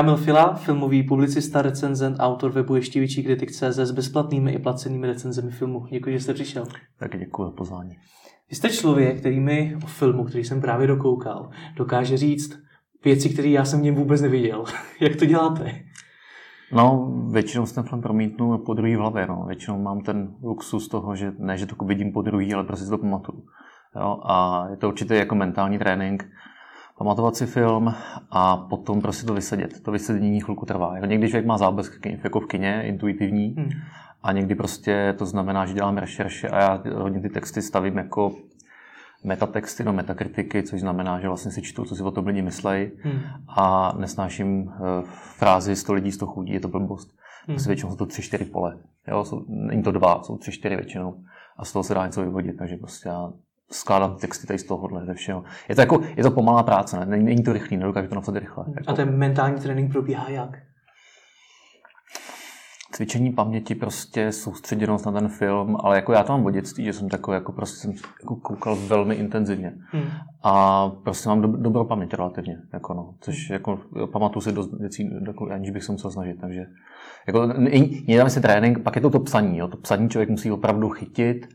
Kamil Fila, filmový publicista, recenzent, autor webu Ještěvičí kritik.cz s bezplatnými i placenými recenzemi filmu. Děkuji, že jste přišel. Tak děkuji za pozvání. Vy jste člověk, který mi o filmu, který jsem právě dokoukal, dokáže říct věci, které já jsem v něm vůbec neviděl. Jak to děláte? No, většinou jsem film promítnu po druhý v hlavě. No. Většinou mám ten luxus toho, že ne, že to vidím po druhý, ale prostě si to pamatuju. Jo? A je to určitě jako mentální trénink, pamatovat si film a potom prostě to vysedět. To vysedění chvilku trvá. Jo? Někdy člověk má záblesk jako v kině, intuitivní, hmm. a někdy prostě to znamená, že dělám rešerše a já hodně ty texty stavím jako metatexty do metakritiky, což znamená, že vlastně si čtu, co si o tom lidi myslejí hmm. a nesnáším uh, frázi 100 lidí, 100 chudí, je to blbost. Hmm. Prostě většinou jsou to 3-4 pole. Jo? Jsou, není to dva, jsou 3-4 většinou. A z toho se dá něco vyvodit, takže prostě já skládám texty tady z tohohle, ze všeho. Je to, jako, je to pomalá práce, ne? Není, není to rychlý, nedokážu to napsat rychle. Jako... A ten mentální trénink probíhá jak? cvičení paměti, prostě soustředěnost na ten film, ale jako já to mám od dětství, že jsem takový, jako prostě jsem jako koukal velmi intenzivně. Hmm. A prostě mám do, dobrou paměť relativně, jako no, což hmm. jako pamatuju si dost věcí, jako, aniž bych se musel snažit, takže jako, nedám si trénink, pak je to to psaní, jo. to psaní člověk musí opravdu chytit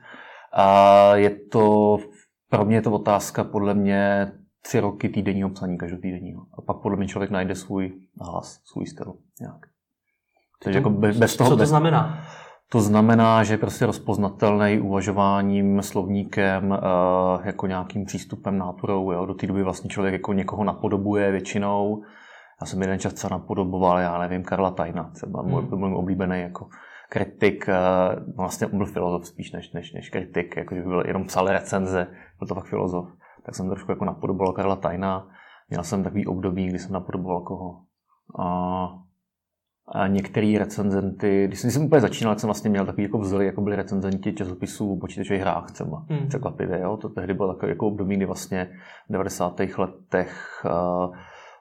a je to, pro mě je to otázka podle mě tři roky týdenního psaní, každotýdenního. A pak podle mě člověk najde svůj hlas, svůj styl nějak. Takže jako bez toho, Co to znamená? To znamená, že je prostě rozpoznatelný uvažováním, slovníkem, eh, jako nějakým přístupem náturou. Jo? Do té doby vlastně člověk jako někoho napodobuje většinou. Já jsem jeden čas napodoboval, já nevím, Karla Tajna, třeba můj, hmm. můj oblíbený jako kritik, eh, vlastně byl filozof spíš než, než, než kritik, jako byl jenom psal recenze, byl to fakt filozof. Tak jsem trošku jako napodoboval Karla Tajna. Měl jsem takový období, kdy jsem napodoboval koho. A a některý recenzenty, když jsem, když jsem úplně začínal, jsem vlastně měl takový jako vzory, jako byli recenzenti časopisů o počítačových hrách třeba. Hmm. Překvapivě, jo? To tehdy bylo takové jako období, kdy vlastně v 90. letech uh,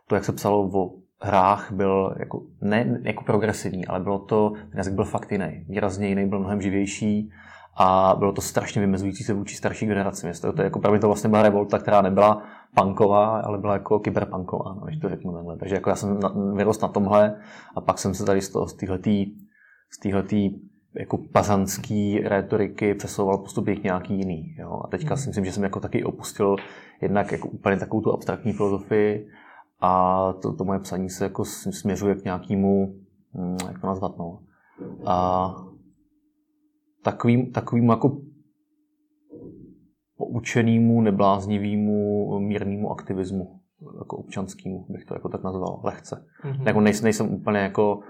to, jak se psalo o hrách, byl jako, ne jako progresivní, ale bylo to, ten jazyk byl fakt jiný. Výrazně jiný, byl mnohem živější a bylo to strašně vymezující se vůči starší generaci. To, to jako, právě to vlastně byla revolta, která nebyla punková, ale byla jako kyberpunková, no, když to řeknu takhle. Takže jako já jsem vyrost na tomhle a pak jsem se tady z, toho, z téhletý, z téhletý jako pazanský rétoriky přesouval postupně k nějaký jiný. Jo? A teďka hmm. si myslím, že jsem jako taky opustil jednak jako úplně takovou tu abstraktní filozofii a to, to moje psaní se jako směřuje k nějakému, hm, jak to nazvat, no, a takovým, takovým jako poučenému, nebláznivému, mírnému aktivismu, jako občanskému, bych to jako tak nazval, lehce. Mm-hmm. Jako nejsem, nejsem úplně jako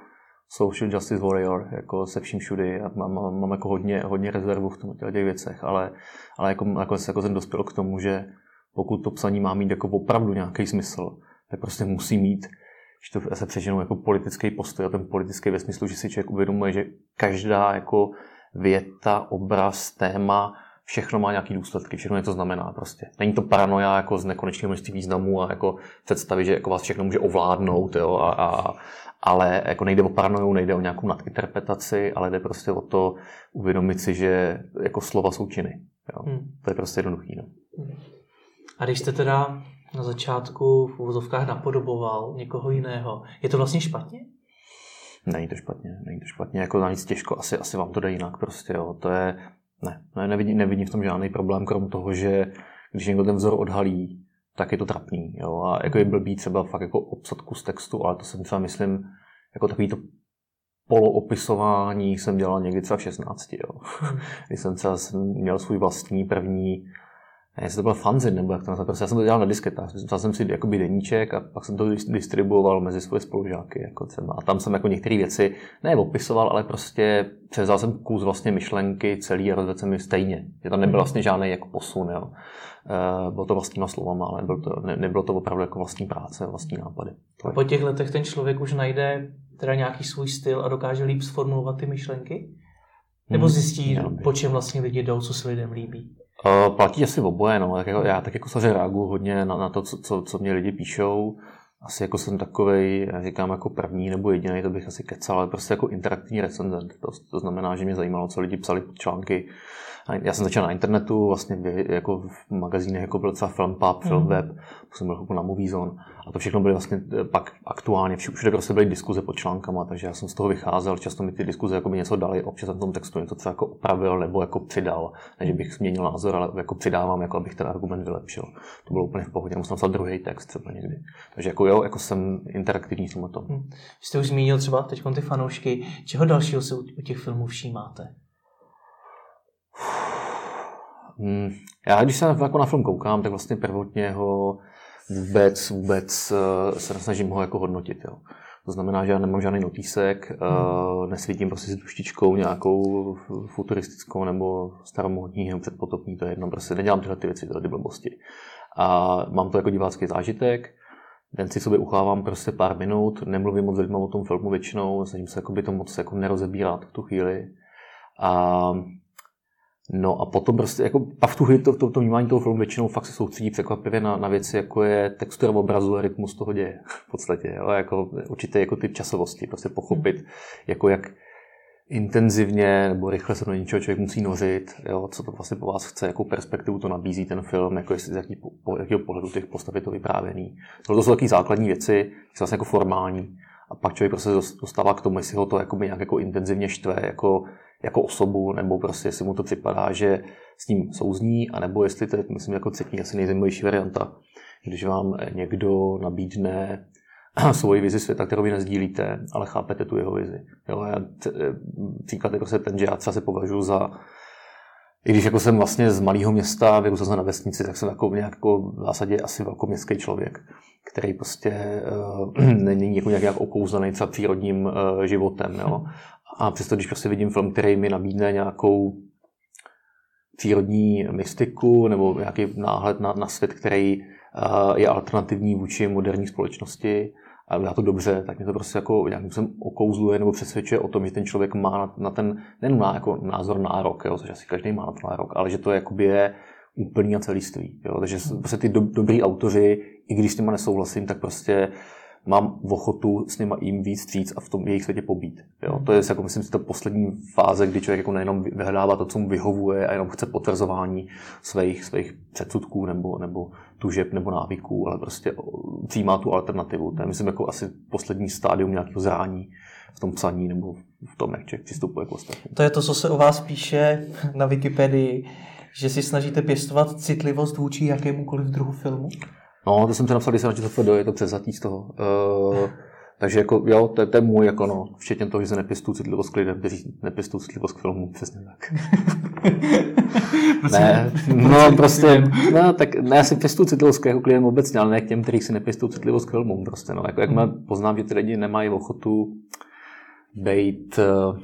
social justice warrior, jako se vším všudy a mám, mám, mám jako hodně, hodně rezervu v tom, těch věcech, ale, ale jako, jako, jako jsem dospěl k tomu, že pokud to psaní má mít jako opravdu nějaký smysl, tak prostě musí mít, že to se přeženou jako politický postoj a ten politický ve smyslu, že si člověk uvědomuje, že každá jako věta, obraz, téma, všechno má nějaký důsledky, všechno něco znamená prostě. Není to paranoia jako z nekonečného množství významů a jako představy, že jako vás všechno může ovládnout, jo, a, a, ale jako nejde o paranoju, nejde o nějakou nadinterpretaci, ale jde prostě o to uvědomit si, že jako slova jsou činy. Jo. Hmm. To je prostě jednoduchý. No. A když jste teda na začátku v uvozovkách napodoboval někoho jiného, je to vlastně špatně? Není to špatně, není to špatně, jako na nic těžko, asi, asi vám to jde jinak prostě, jo. To je, ne, ne nevidím, nevidím v tom žádný problém, krom toho, že když někdo ten vzor odhalí, tak je to trapný. Jo? A jako je blbý třeba fakt jako obsat kus textu, ale to jsem třeba myslím, jako takový to poloopisování jsem dělal někdy třeba v 16. Jo? Hmm. Když jsem třeba měl svůj vlastní první ne, jestli to byl fanzin, nebo jak to nazvat. Prostě já jsem to dělal na disketách. Vzal jsem si jakoby deníček a pak jsem to distribuoval mezi svoje spolužáky. Jako třeba. A tam jsem jako některé věci ne opisoval, ale prostě převzal jsem kus vlastně myšlenky celý a rozvedl jsem mi stejně. Je tam nebyl mhm. vlastně žádný jako posun. Jo. E, bylo to vlastníma slovama, ale bylo to, ne, nebylo to opravdu jako vlastní práce, vlastní nápady. A po těch letech ten člověk už najde teda nějaký svůj styl a dokáže líp sformulovat ty myšlenky? Nebo hmm. zjistí, hmm. po čem vlastně lidi jdou, co se lidem líbí? Uh, platí asi oboje, no. Tak jako, já tak jako samozřejmě reaguju hodně na, na to, co, co, co mě lidi píšou. asi jako jsem takový, říkám jako první nebo jediný, to bych asi kecal, ale prostě jako interaktivní recenzent. To, to znamená, že mě zajímalo, co lidi psali pod články, já jsem začal na internetu, vlastně jako v magazínech, jako byl třeba Filmpub, Filmweb, mm. jsem byl jako na Movie Zone. A to všechno byly vlastně eh, pak aktuálně, všude prostě byly diskuze pod článkama, takže já jsem z toho vycházel, často mi ty diskuze jako by něco dali, občas jsem v tom textu něco třeba jako opravil nebo jako přidal, než bych změnil názor, ale jako přidávám, jako abych ten argument vylepšil. To bylo úplně v pohodě, musím napsat druhý text třeba někdy. Takže jako jo, jako jsem interaktivní v tom. Hmm. Jste už zmínil třeba teď ty fanoušky, čeho dalšího se u těch filmů všímáte? Hmm. Já když se jako na film koukám, tak vlastně prvotně ho vůbec, vůbec eh, se nesnažím ho jako hodnotit. Jo. To znamená, že já nemám žádný notísek, eh, hmm. nesvítím prostě s tuštičkou nějakou futuristickou nebo staromodní nebo předpotopní, to je jedno, prostě nedělám tyhle ty věci, tyhle ty blbosti. A mám to jako divácký zážitek, den si sobě uchávám prostě pár minut, nemluvím moc lidmi o tom filmu většinou, snažím se jako by to moc jako nerozebírat v tu chvíli. A No a potom prostě, jako pak v tu chvíli to, to, to vnímání toho filmu většinou fakt se soustředí překvapivě na, na věci, jako je textura obrazu a rytmus toho děje v podstatě. Jo? Jako určitě jako typ časovosti, prostě pochopit, hmm. jako jak intenzivně nebo rychle se do něčeho člověk musí nořit, jo? co to vlastně po vás chce, jakou perspektivu to nabízí ten film, jako jestli z jaký, po, jakého pohledu těch postav je to vyprávěný. To jsou takové základní věci, jsou vlastně jako formální. A pak člověk prostě dostává k tomu, jestli ho to jako nějak jako intenzivně štve, jako jako osobu, nebo prostě jestli mu to připadá, že s ním souzní, anebo jestli to je, myslím, jako třetí asi nejzajímavější varianta, když vám někdo nabídne svoji vizi světa, kterou vy nezdílíte, ale chápete tu jeho vizi. Jo, já, příklad jako se ten, že já třeba se považuji za i když jako jsem vlastně z malého města, vyrůstal jsem na vesnici, tak jsem jako nějak jako v zásadě asi velkoměstský člověk, který prostě uh, není jako nějak, nějak okouzlený třeba přírodním uh, životem. Jo. A přesto, když prostě vidím film, který mi nabídne nějakou přírodní mystiku nebo nějaký náhled na, na svět, který uh, je alternativní vůči moderní společnosti, a já to dobře, tak mě to prostě jako nějakým způsobem okouzluje nebo přesvědčuje o tom, že ten člověk má na, na ten, nejen na jako názor nárok, jo, což asi každý má na to nárok, ale že to jakoby je úplný a celiství. Jo. Takže prostě ty do, dobrý autoři, i když s nimi nesouhlasím, tak prostě mám ochotu s nima jim víc stříc a v tom jejich světě pobít. Jo? To je, jako myslím si, ta poslední fáze, kdy člověk jako nejenom vyhledává to, co mu vyhovuje a jenom chce potvrzování svých, svých předsudků nebo, nebo tužeb nebo návyků, ale prostě přijímá tu alternativu. To je, myslím, jako asi poslední stádium nějakého zrání v tom psaní nebo v tom, jak člověk přistupuje k ostatním. To je to, co se o vás píše na Wikipedii, že si snažíte pěstovat citlivost vůči jakémukoliv druhu filmu? No, to jsem se napsal, když jsem na ČTFD, je to přezatý z toho. Uh, takže jako, jo, to, to je můj, jako no, včetně toho, že se nepěstuju citlivost k lidem, kteří nepěstují citlivost k filmu, přesně tak. ne, no prostě, no, tak ne, já si pěstuju citlivost k jako lidem obecně, ale ne k těm, kteří si nepěstují citlivost k filmům, prostě, no, jako, jak hmm. poznám, že ty lidi nemají ochotu být uh,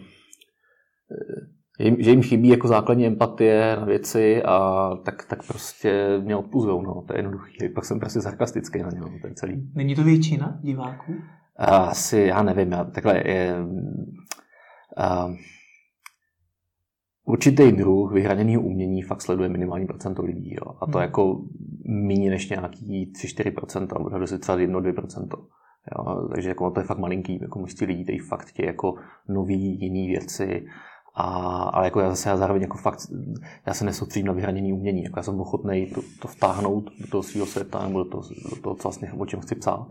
že jim chybí jako základní empatie na věci a tak, tak prostě mě odpuzují, no, to je jednoduchý. Pak jsem prostě sarkastický na ně, no, je celý. Není to většina diváků? Asi, já nevím, já, takhle je, uh, určitý druh vyhraněného umění fakt sleduje minimální procento lidí. Jo. A to hmm. jako méně než nějaký 3-4%, ale se třeba 1-2%. Jo. Takže jako, to je fakt malinký jako množství lidí, kteří fakt chtějí jako nový, jiný věci a, ale jako já zase já zároveň jako fakt, já se nesoustředím na vyhranění umění. Jako já jsem ochotný to, to vtáhnout do toho svého světa nebo do toho, do toho co vlastně, o čem chci psát.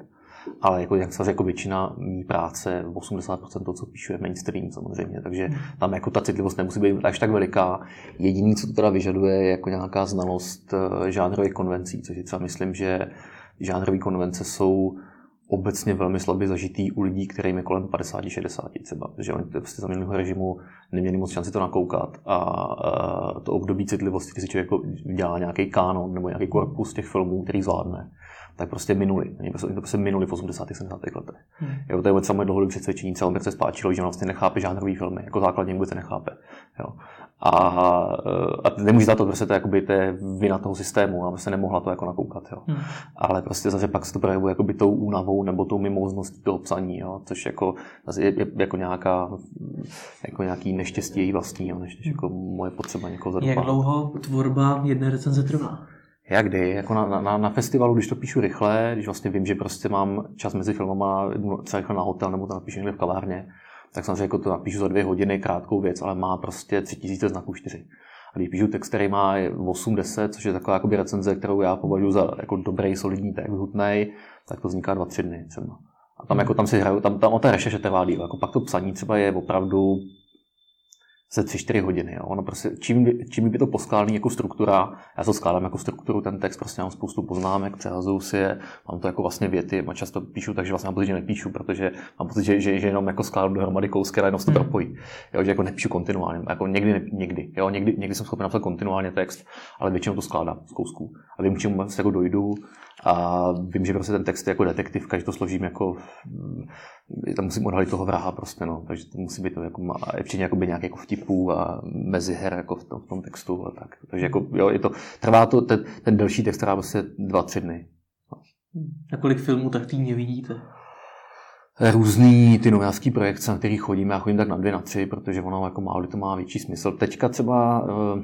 Ale jako, jak se jako většina mý práce, 80% toho, co píšu, je mainstream samozřejmě, takže hmm. tam jako ta citlivost nemusí být až tak veliká. Jediný, co to teda vyžaduje, je jako nějaká znalost eh, žánrových konvencí, což je třeba myslím, že žánrové konvence jsou obecně velmi slabě zažitý u lidí, kterým je kolem 50-60 třeba, že oni prostě za minulého režimu neměli moc šanci to nakoukat a to období citlivosti, kdy si člověk jako dělá nějaký kánon nebo nějaký korpus těch filmů, který zvládne, tak prostě minuli. Oni prostě, prostě minuli v 80. 70. letech. Hmm. Jo, to je samo dlouhodobé přesvědčení. Třeba se spáčilo, že on vlastně nechápe žánrový filmy, jako základně vůbec nechápe. Jo. A, a nemůže za to, prostě to, jakoby, to je vina toho systému, a se nemohla to jako nakoukat. Jo. Hmm. Ale prostě zase pak se to projevuje jakoby tou únavou nebo tou mimozností toho psaní, jo, což jako, zase je, je, jako, nějaká, jako nějaký neštěstí její vlastní, jo, než, než jako moje potřeba někoho zadopát. Jak dlouho tvorba jedné recenze trvá? Jak kdy, jako na, na, na, festivalu, když to píšu rychle, když vlastně vím, že prostě mám čas mezi filmama, třeba rychle na hotel nebo to napíšu někde v kavárně, tak samozřejmě jako to napíšu za dvě hodiny, krátkou věc, ale má prostě tři tisíce znaků čtyři. A když píšu text, který má 8-10, což je taková jakoby recenze, kterou já považuji za jako dobrý, solidní text, hutnej, tak to vzniká 2-3 dny třeba. A tam, jako, tam si hraju, tam, tam o té rešerše trvá díl. Jako pak to psaní třeba je opravdu se 3-4 hodiny. Jo. Ono prostě, čím, čím by to poskládaný jako struktura, já to skládám jako strukturu, ten text, prostě mám spoustu poznámek, přehazuju si je, mám to jako vlastně věty, a často píšu, takže vlastně mám pocit, že nepíšu, protože mám pocit, že, že, že jenom jako skládám dohromady kousky a jenom se to hmm. propojí. Jo, že jako nepíšu kontinuálně, jako někdy, někdy, jo, někdy, někdy jsem schopen napsat kontinuálně text, ale většinou to skládám z kousků. A vím, čemu se jako dojdu, a vím, že prostě ten text je jako detektiv, každý to složím jako, mm, tam musím odhalit toho vraha prostě, no, takže to musí být jako, včetně jako by nějaký jako vtipů a meziher jako v tom, v tom textu a tak. Takže jako, jo, je to, trvá to, ten, ten delší text trvá prostě dva, tři dny. No. A kolik filmů tak týdně vidíte? Různý ty novinářský projekce, na který chodím, já chodím tak na dvě, na tři, protože ono jako málo to má větší smysl. Teďka třeba uh,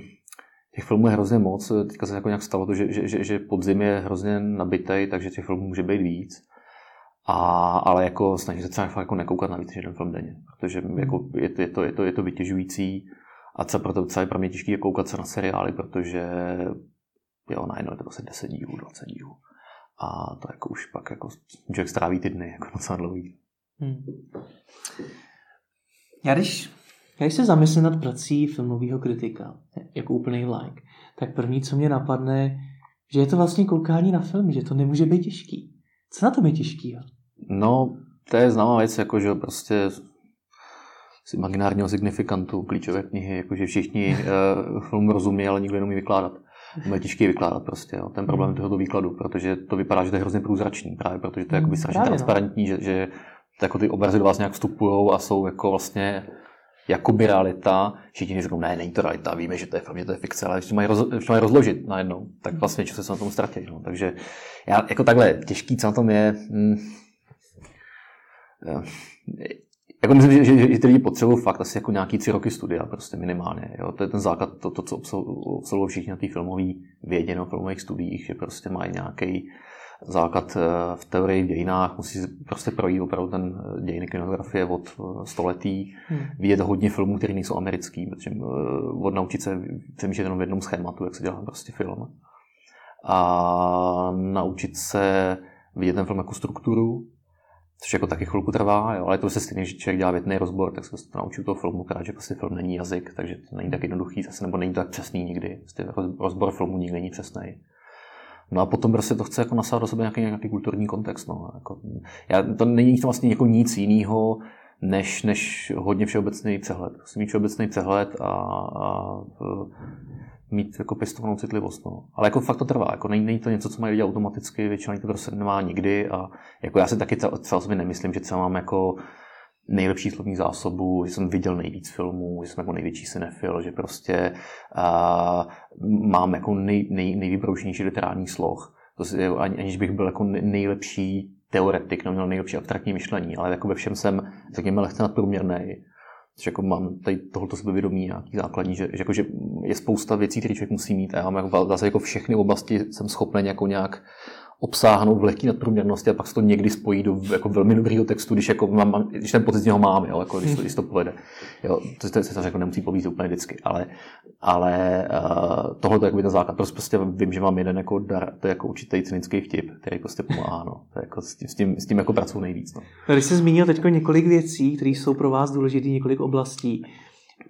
těch filmů je hrozně moc. Teďka se jako nějak stalo to, že, že, že, že podzim je hrozně nabitý, takže těch filmů může být víc. A, ale jako snažím se třeba jako nekoukat na víc než jeden film denně, protože jako je, to, je, to, je, to, je to vytěžující a třeba proto třeba je pro mě těžké koukat se na seriály, protože jo, najednou je to prostě 10 dílů, 20 dílů. A to jako už pak jako člověk stráví ty dny jako docela dlouhý. Hmm. Já když když se zamyslím nad prací filmového kritika, jako úplný like, tak první, co mě napadne, že je to vlastně koukání na film, že to nemůže být těžký. Co na tom je těžký? No, to je známá věc, jako že prostě z imaginárního signifikantu klíčové knihy, jakože všichni uh, film rozumí, ale nikdo nemůže vykládat. Je těžké vykládat prostě, jo. ten problém hmm. tohoto výkladu, protože to vypadá, že to je hrozně průzračný, právě protože to je jako strašně no. transparentní, že, že jako ty obrazy do vás nějak vstupují a jsou jako vlastně jakoby realita, všichni řeknou, ne, není to realita, víme, že to je film, že to je fikce, ale když to mají, roz, to mají rozložit najednou, tak hmm. vlastně čas se na tom ztratí. No. Takže já jako takhle, těžký, co na tom je, hm, jako myslím, že, že, že ty lidi potřebují fakt asi jako nějaký tři roky studia, prostě minimálně. Jo? To je ten základ, to, to co absolvují všichni na té filmové vědě, no, filmových studiích, že prostě mají nějaký základ eh, v teorii v dějinách, musí prostě projít opravdu ten eh, dějiny kinografie od eh, století, hmm. vidět hodně filmů, které nejsou americký, protože odnaučit se přemýšlet jenom v jednom schématu, jak se dělá prostě film. A naučit se vidět ten film jako strukturu, což jako taky chvilku trvá, jo, ale to se stejně, že člověk dělá větný rozbor, tak se to naučí toho filmu, krát, že prostě film není jazyk, takže to není tak jednoduchý zase, nebo není to tak přesný nikdy. Prostě rozbor filmu nikdy není přesný. No a potom prostě to chce jako nasát do sebe nějaký, nějaký kulturní kontext. No. Jako, já, to není to vlastně jako nic jiného, než, než hodně všeobecný přehled. Prostě mít všeobecný přehled a, a mít jako pěstovanou citlivost. No. Ale jako fakt to trvá. Jako není, není to něco, co mají lidi automaticky, většina to prostě nemá nikdy. A jako já si taky třeba sobě nemyslím, že třeba mám jako nejlepší slovní zásobu, že jsem viděl nejvíc filmů, že jsem jako největší cinefil, že prostě uh, mám jako nej, nej, nejvybroušenější literární sloh. To si, ani, aniž bych byl jako nejlepší teoretik, neměl nejlepší abstraktní myšlení, ale jako ve všem jsem, řekněme, lehce nadprůměrný. Což jako mám tady tohoto sebevědomí nějaký základní, že, že, jako, že je spousta věcí, které člověk musí mít a já mám jako, zase jako všechny oblasti jsem schopen jako nějak obsáhnout v lehké nadprůměrnosti a pak se to někdy spojí do jako velmi dobrého textu, když, jako mám, když ten pocit z něho mám, jo, jako, když, to, když to povede. Jo, to, to se jako nemusí povíst úplně vždycky, ale, ale uh, tohle je jako ten základ. Prostě, prostě vím, že mám jeden jako dar, to je jako určitý cynický vtip, který prostě pomáhá. No. To je jako s, tím, s, tím, s tím jako pracuji nejvíc. No. Když jsi zmínil teď několik věcí, které jsou pro vás důležité, několik oblastí,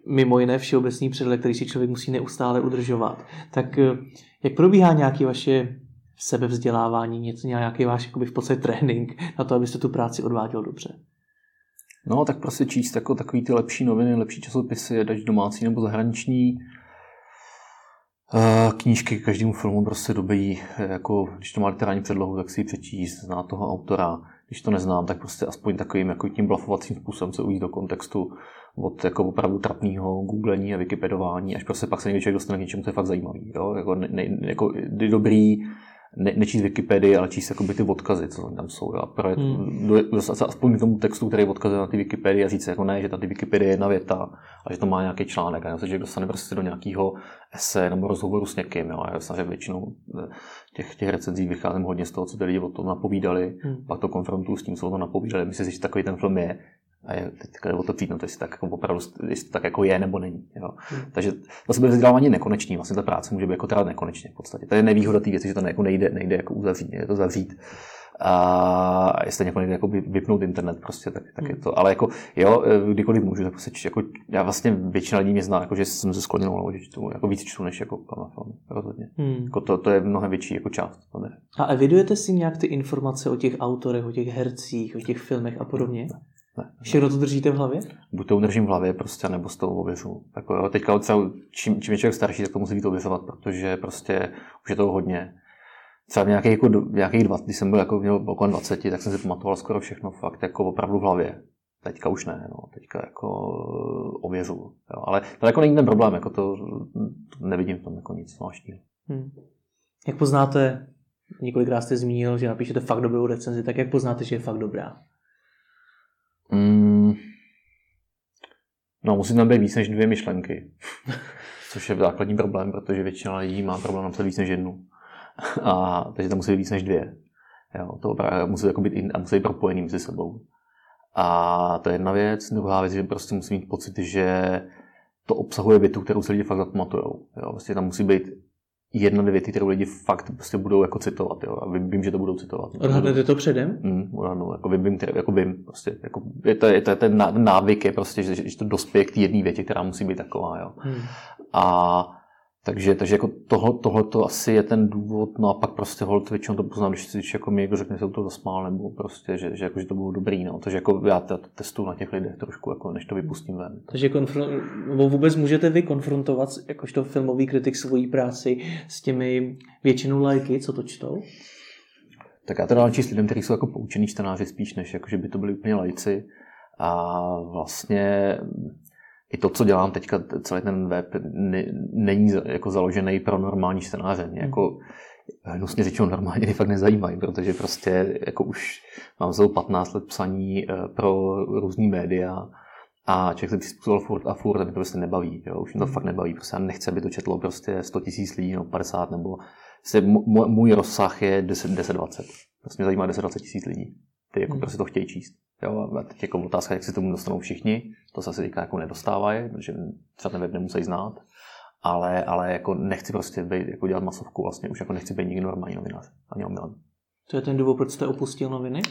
mimo jiné všeobecný předhled, který si člověk musí neustále udržovat, tak eh, jak probíhá nějaké vaše sebevzdělávání, něco, nějaký váš jakoby v podstatě trénink na to, abyste tu práci odváděl dobře? No, tak prostě číst jako takový ty lepší noviny, lepší časopisy, ať domácí nebo zahraniční. Eh, knížky k každému filmu prostě dobí, jako když to má literární předlohu, tak si ji přečíst, zná toho autora. Když to neznám, tak prostě aspoň takovým jako tím blafovacím způsobem se ujít do kontextu od jako opravdu trapného googlení a wikipedování, až prostě pak se někdy člověk dostane k něčemu, co je fakt zajímavý. Jo? Jako, ne, jako, dobrý ne, nečíst Wikipedii, ale číst jakoby ty odkazy, co tam jsou. A projet, hmm. do, aspoň k tomu textu, který odkazuje na ty Wikipedii a říct jako ne, že ta Wikipedie je jedna věta a že to má nějaký článek. A já že dostane prostě do nějakého ese nebo rozhovoru s někým. Jo. Já myslím, že většinou eh, těch, těch recenzí vycházím hodně z toho, co ty lidi o tom napovídali, hmm. pak to konfrontuju s tím, co o tom napovídali. Myslím si, že takový ten film je, a je teďka o to týdno, jestli tak jako opravdu, jestli to tak jako je nebo není. Jo. Hmm. Takže to se vzdělávání nekonečný, vlastně ta práce může být jako trvat nekonečně v podstatě. To je nevýhoda té věci, že to jako nejde, nejde jako uzavřít, je to zavřít. A jestli někdo nejde jako vypnout internet, prostě, tak, tak je hmm. to. Ale jako, jo, kdykoliv můžu, tak prostě jako, já vlastně většina lidí mě zná, jako, že jsem se sklonil, že čtu, jako víc čtu, než jako na film, rozhodně. Hmm. Jako to, to, je mnohem větší jako část. A evidujete si nějak ty informace o těch autorech, o těch hercích, o těch filmech a podobně? Ne. Ne. Všechno to držíte v hlavě? Buď to udržím v hlavě, prostě, nebo z toho ověřu. Jako, jo, teďka třeba, čím, čím je člověk starší, tak to musí být ověřovat, protože prostě už je toho hodně. Třeba v nějakých, jako, nějakých 20, když jsem byl jako, měl okolo 20, tak jsem si pamatoval skoro všechno fakt jako opravdu v hlavě. Teďka už ne, no. teďka jako ověřu. Jo. Ale to jako není ten problém, jako to, to nevidím v tom jako nic zvláštního. Hmm. Jak poznáte, několikrát jste zmínil, že napíšete fakt dobrou recenzi, tak jak poznáte, že je fakt dobrá? Mm, no, musí tam být víc než dvě myšlenky. Což je základní problém, protože většina lidí má problém napsat víc než jednu. A, takže tam musí být víc než dvě. Jo, to opravdu musí jako být in, a musí být propojený mezi sebou. A to je jedna věc. Druhá věc, že prostě musí mít pocit, že to obsahuje větu, kterou se lidi fakt zapamatujou. Jo, prostě tam musí být jedna, dvě věty, které lidi fakt prostě budou jako citovat. Jo? A vím, vím, že to budou citovat. Odhadnete to předem? Mm, no, jako vím, vím, jako vím, prostě, jako, je to, je to, ten návyk je prostě, že, že to dospěje k té jedné větě, která musí být taková. Jo? Hmm. A takže, takže jako tohle, tohle to asi je ten důvod, no a pak prostě hold většinou to poznám, když, když jako mi někdo řekne, že se to zasmál, nebo prostě, že, že, jako, že to bylo dobrý, no. Takže jako já to testuju na těch lidech trošku, jako, než to vypustím ven. Takže konfron- vůbec můžete vy konfrontovat, jakožto filmový kritik, svojí práci s těmi většinou lajky, co to čtou? Tak já to dám číst lidem, kteří jsou jako poučený čtenáři spíš, než jako, že by to byli úplně lajci. A vlastně i to, co dělám teďka, celý ten web není jako založený pro normální scénáře. Mě jako hnusně řečeno normálně fakt nezajímají, protože prostě jako už mám za 15 let psaní eh, pro různý média a člověk se přizpůsobil furt a furt a mě to prostě nebaví. Jo? Už mě to hmm. fakt nebaví. Prostě já nechci, aby to četlo prostě 100 tisíc lidí, no 50 nebo prostě můj rozsah je 10-20. Prostě mě zajímá 10-20 tisíc lidí. Ty jako hmm. prostě to chtějí číst. Jo, a teď jako otázka, jak si tomu dostanou všichni, to se asi teďka jako nedostávají, protože třeba ten web nemusí znát, ale, ale jako nechci prostě být, jako dělat masovku, vlastně už jako nechci být nikdy normální novinář, ani omylem. To je ten důvod, proč jste opustil noviny?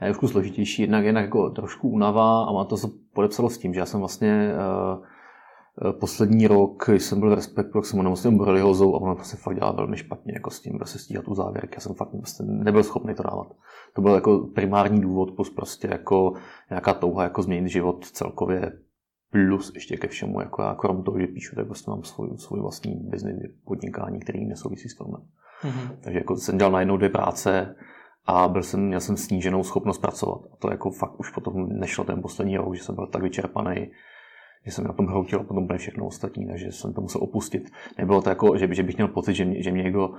Je trošku složitější, jednak, jednak jako trošku únava a má to se podepsalo s tím, že já jsem vlastně uh, poslední rok, jsem byl v Respektu, jsem onemocněl boreliozou a ono prostě fakt dělá velmi špatně jako s tím, prostě stíhat tu závěrky. Já jsem fakt prostě nebyl schopný to dávat. To byl jako primární důvod, plus prostě jako nějaká touha jako změnit život celkově plus ještě ke všemu, jako já krom toho, že píšu, tak prostě mám svůj, svůj vlastní biznis podnikání, který nesouvisí s filmem. Mm-hmm. Takže jako jsem dělal najednou dvě práce a byl jsem, měl jsem sníženou schopnost pracovat. A to jako fakt už potom nešlo ten poslední rok, že jsem byl tak vyčerpaný, že jsem na tom hroutil a potom bylo všechno ostatní, takže jsem to musel opustit. Nebylo to jako, že, že bych měl pocit, že mě, že mě někdo uh,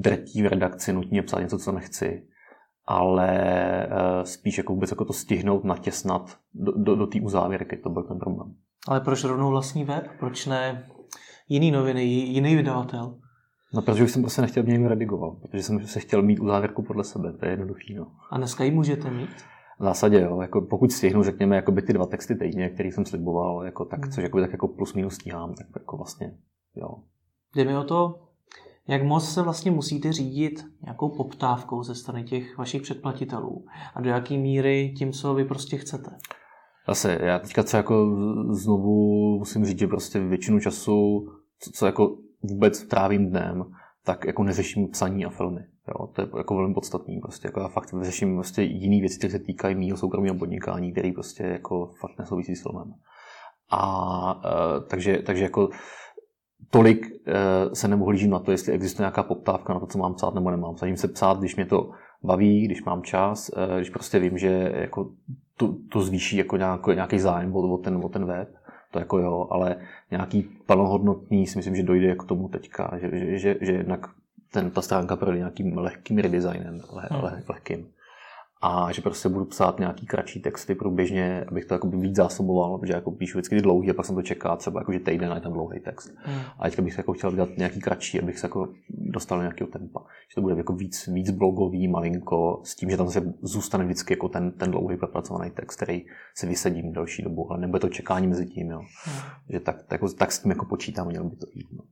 drtí v redakci, nutně psát něco, co nechci, ale uh, spíš jako vůbec jako to stihnout, natěsnat do, do, do té uzávěrky, to byl ten problém. Ale proč rovnou vlastní web? Proč ne jiný noviny, jiný vydavatel? No, protože už jsem prostě nechtěl, aby mě někdo redigoval, protože jsem se chtěl mít uzávěrku podle sebe, to je jednoduchý. No. A dneska ji můžete mít? V zásadě, jo. Jako pokud stihnu, řekněme, jako by ty dva texty týdně, který jsem sliboval, jako tak, hmm. což jako, tak jako plus minus stíhám, tak jako vlastně, jo. Jde mi o to, jak moc se vlastně musíte řídit nějakou poptávkou ze strany těch vašich předplatitelů a do jaké míry tím, co vy prostě chcete? Zase, já teďka třeba jako znovu musím říct, že prostě většinu času, co, co jako vůbec trávím dnem, tak jako neřeším psaní a filmy. Jo, to je jako velmi podstatný. Prostě jako já fakt řeším prostě jiné věci, které se týkají mého soukromého podnikání, které prostě jako fakt nesouvisí s filmem. A uh, takže, takže jako tolik uh, se nemohu lížit na to, jestli existuje nějaká poptávka na to, co mám psát nebo nemám. Snažím se psát, když mě to baví, když mám čas, uh, když prostě vím, že jako to, to zvýší jako nějaký, nějaký zájem o, o, ten, o ten web to jako jo, ale nějaký plnohodnotný si myslím, že dojde jako tomu teďka, že, že, že, že jednak ten, ta stránka projde nějakým lehkým redesignem, leh, hmm. leh, lehkým a že prostě budu psát nějaký kratší texty průběžně, abych to jako víc zásoboval, protože jako píšu vždycky ty dlouhý a pak jsem to čeká třeba jako, že týden je ten dlouhý text. Hmm. A teďka bych jako chtěl dělat nějaký kratší, abych se jako dostal do nějakého tempa. Že to bude jako víc, víc blogový, malinko, s tím, že tam se zůstane vždycky jako ten, ten dlouhý propracovaný text, který si vysedím delší dobu, ale nebude to čekání mezi tím. Jo. Hmm. Že tak, tak, tak, s tím jako počítám, měl by to jít. No.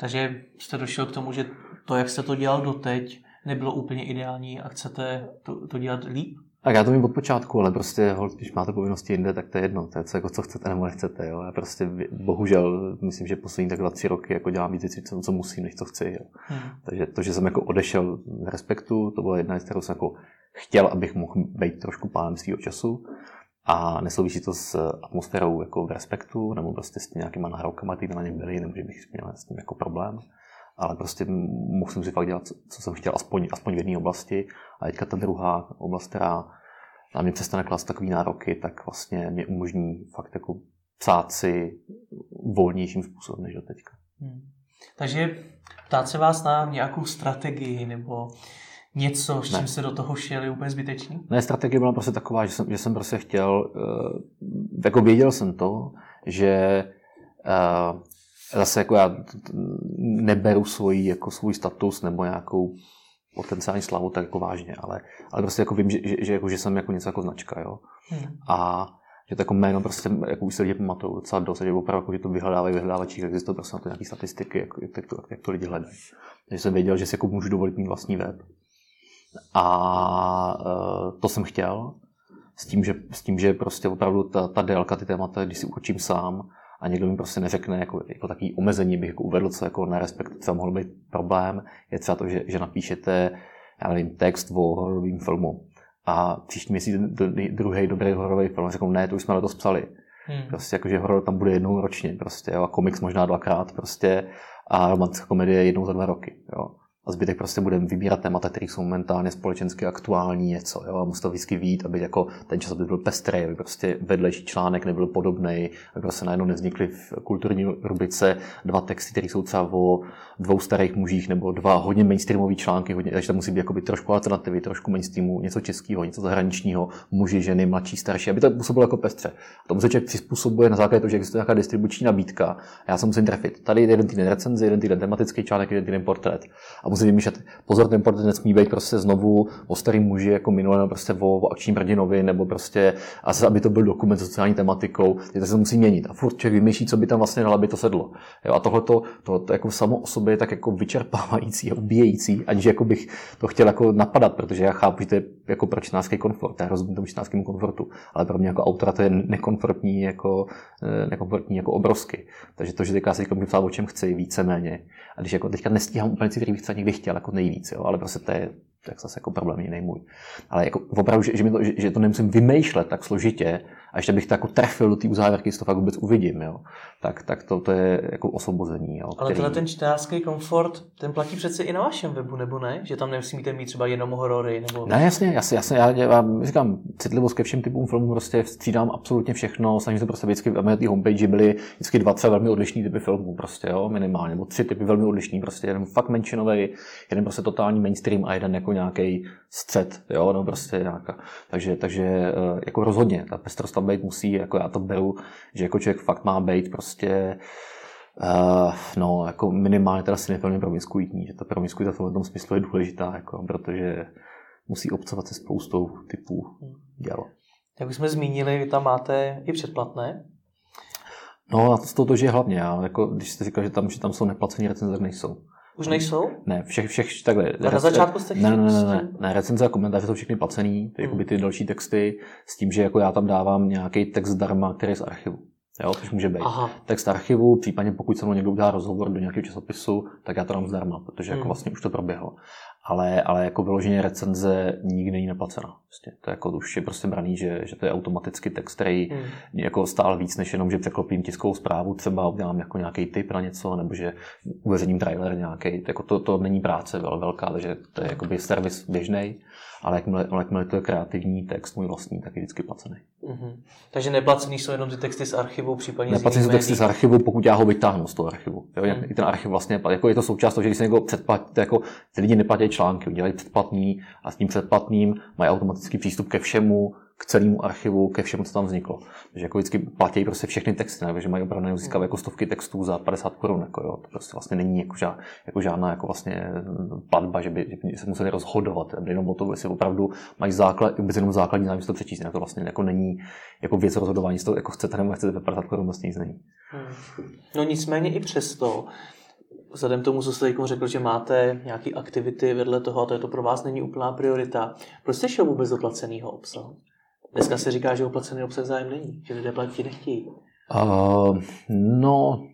Takže jste došel k tomu, že to, jak jste to dělal doteď, nebylo úplně ideální a chcete to, to dělat líp? Tak já to vím od počátku, ale prostě, hold, když máte povinnosti jinde, tak to je jedno. To je co, jako, co chcete nebo nechcete. Jo. Já prostě bohužel, myslím, že poslední tak dva, tři roky jako dělám víc věcí, co, co musím, než co chci. Jo. Hmm. Takže to, že jsem jako odešel z respektu, to byla jedna věc, kterou jsem jako chtěl, abych mohl být trošku pánem svého času. A nesouvisí to s atmosférou jako v respektu, nebo prostě s nějakýma nahrávkama, které na něm byly, nebo že bych měl s tím jako problém ale prostě musím si fakt dělat, co jsem chtěl, aspoň, aspoň v jedné oblasti. A teďka ta druhá oblast, která na mě přestane klást takový nároky, tak vlastně mě umožní fakt jako psát si volnějším způsobem než do teďka. Hmm. Takže ptát se vás na nějakou strategii nebo něco, s čím ne. se do toho šel, je úplně zbytečný? Ne, strategie byla prostě taková, že jsem, že jsem prostě chtěl, uh, jako věděl jsem to, že uh, zase jako já neberu svůj, jako svůj status nebo nějakou potenciální slavu tak jako vážně, ale, ale prostě jako vím, že, že, že, jako, že jsem jako něco jako značka, jo. Hmm. A že to jako jméno prostě, jako už se lidi pamatují docela dost, že opravdu jako, že to vyhledávají vyhledávači, existují prostě na to nějaké statistiky, jak, jak, to, jak to lidi hledají. Takže jsem věděl, že si jako můžu dovolit mít vlastní web. A uh, to jsem chtěl, s tím, že, s tím, že prostě opravdu ta, ta délka, ty témata, když si ukočím sám, a někdo mi prostě neřekne jako, jako takový omezení, bych jako uvedl, co jako na respekt třeba mohl být problém, je třeba to, že, že napíšete, já nevím, text o hororovém filmu a příští měsíc druhý dobrý hororový film řeknou, ne, to už jsme letos psali. Hmm. Prostě jako, že horor tam bude jednou ročně prostě, jo, a komiks možná dvakrát prostě a romantická komedie jednou za dva roky. Jo a zbytek prostě budeme vybírat témata, které jsou momentálně společensky aktuální něco. Jo? A musí to vždycky vít, aby jako ten čas by byl pestrý, aby prostě vedlejší článek nebyl podobný, aby prostě najednou nevznikly v kulturní rubrice dva texty, které jsou třeba o dvou starých mužích nebo dva hodně mainstreamové články, hodně, takže to musí být jakoby trošku alternativy, trošku mainstreamu, něco českého, něco zahraničního, muži, ženy, mladší, starší, aby to působilo jako pestře. A tomu se člověk přizpůsobuje na základě toho, že existuje nějaká distribuční nabídka. A já se musím trefit. Tady jeden týden recenze, jeden týden tematický článek, jeden týden portrét. A musím vymýšlet, pozor, ten portrét nesmí být prostě znovu o starým muži jako minulé, nebo prostě o, o akčním hrdinovi, nebo prostě, a zase, aby to byl dokument s sociální tematikou, to se musí měnit. A furt člověk vymýšlí, co by tam vlastně dalo, aby to sedlo. Jo, a tohle to, to, jako samo o sobě je tak jako vyčerpávající a ubíjející, aniž jako bych to chtěl jako napadat, protože já chápu, že to je jako pro čtenářský komfort. Já rozumím tomu čtenářskému komfortu, ale pro mě jako autora to je nekomfortní jako, eh, nekomfortní jako obrovsky. Takže to, že teďka si můžu psát o čem chci, víceméně. A když jako teďka nestíhám úplně si, který bych třeba někdy chtěl jako nejvíc, jo, ale prostě to je tak zase jako problém jiný můj. Ale jako opravdu, že, že, mi to, že, že to nemusím vymýšlet tak složitě, a ještě bych to jako trefil do té uzávěrky, jestli to fakt vůbec uvidím, jo. Tak, tak to, to je jako osvobození. Jo, Ale který... tenhle ten čtenářský komfort, ten platí přece i na vašem webu, nebo ne? Že tam nemusíte mít třeba jenom horory, nebo... Ne, jasně, jasně, jasně já, já, říkám, citlivost ke všem typům filmů prostě střídám absolutně všechno, snažím se prostě vždycky, na té homepage byly vždycky dva třeba velmi odlišní typy filmů, prostě, jo, minimálně, nebo tři typy velmi odlišní, prostě jeden fakt menšinový, jeden prostě totální mainstream a jeden jako nějaký střed, jo, no prostě nějaká. Takže, takže eh, jako rozhodně, ta pestrost tam být musí, jako já to beru, že jako člověk fakt má být prostě Uh, no, jako minimálně teda si neplně promiskuitní, že ta promiskuita v tom smyslu je důležitá, jako, protože musí obcovat se spoustou typů děl. Jak už jsme zmínili, vy tam máte i předplatné. No a to, to, že hlavně, já, jako, když jste říkal, že tam, že tam jsou neplacené recenze, tak nejsou. Už nejsou? Ne, všech, všech takhle. A na začátku jste ne, ne, ne, ne, ne, recenze a komentáře jsou všechny placený, hmm. jako ty další texty, s tím, že jako já tam dávám nějaký text zdarma, který je z archivu. Jo, což může být. Aha. Text archivu, případně pokud se mnou někdo udělá rozhovor do nějakého časopisu, tak já to dám zdarma, protože jako hmm. jako vlastně už to proběhlo. Ale, ale jako vyloženě recenze nikdy není neplacena. Prostě. To je jako už je prostě braný, že, že to je automaticky text, který hmm. jako stál víc, než jenom, že překlopím tiskovou zprávu, třeba udělám jako nějaký tip na něco, nebo že uveřejním trailer nějaký. Jako to, to není práce velká, takže to je jakoby servis běžný ale jakmile, jakmile to je kreativní text, můj vlastní, tak je vždycky placený. Mm-hmm. Takže neplacený jsou jenom ty texty z archivu, případně Neplacený jsou texty z archivu, pokud já ho vytáhnu z toho archivu. Jo? Mm. I ten archiv vlastně, jako je to součást toho, že když se někdo předplatí, jako ty lidi neplatí články, dělají předplatný a s tím předplatným mají automatický přístup ke všemu, k celému archivu, ke všemu, co tam vzniklo. Takže jako vždycky platí prostě všechny texty, ne? že mají opravdu získávat jako stovky textů za 50 korun. Jako, jo. To prostě vlastně není jako, žád, jako žádná jako vlastně platba, že by, že by se museli rozhodovat. Jenom o to, jestli opravdu mají základ, vůbec jenom základní zájem to přečíst. Ne? To vlastně jako není jako věc rozhodování, jestli to jako chcete nebo chcete 50 korun, vlastně nic není. Hmm. No nicméně i přesto, vzhledem tomu, co jste řekl, že máte nějaké aktivity vedle toho a to, je to pro vás není úplná priorita, proč jste šel vůbec do placeného obsahu? Dneska se říká, že oplacený obsah zájem není, že lidé platit nechtějí. Uh, no,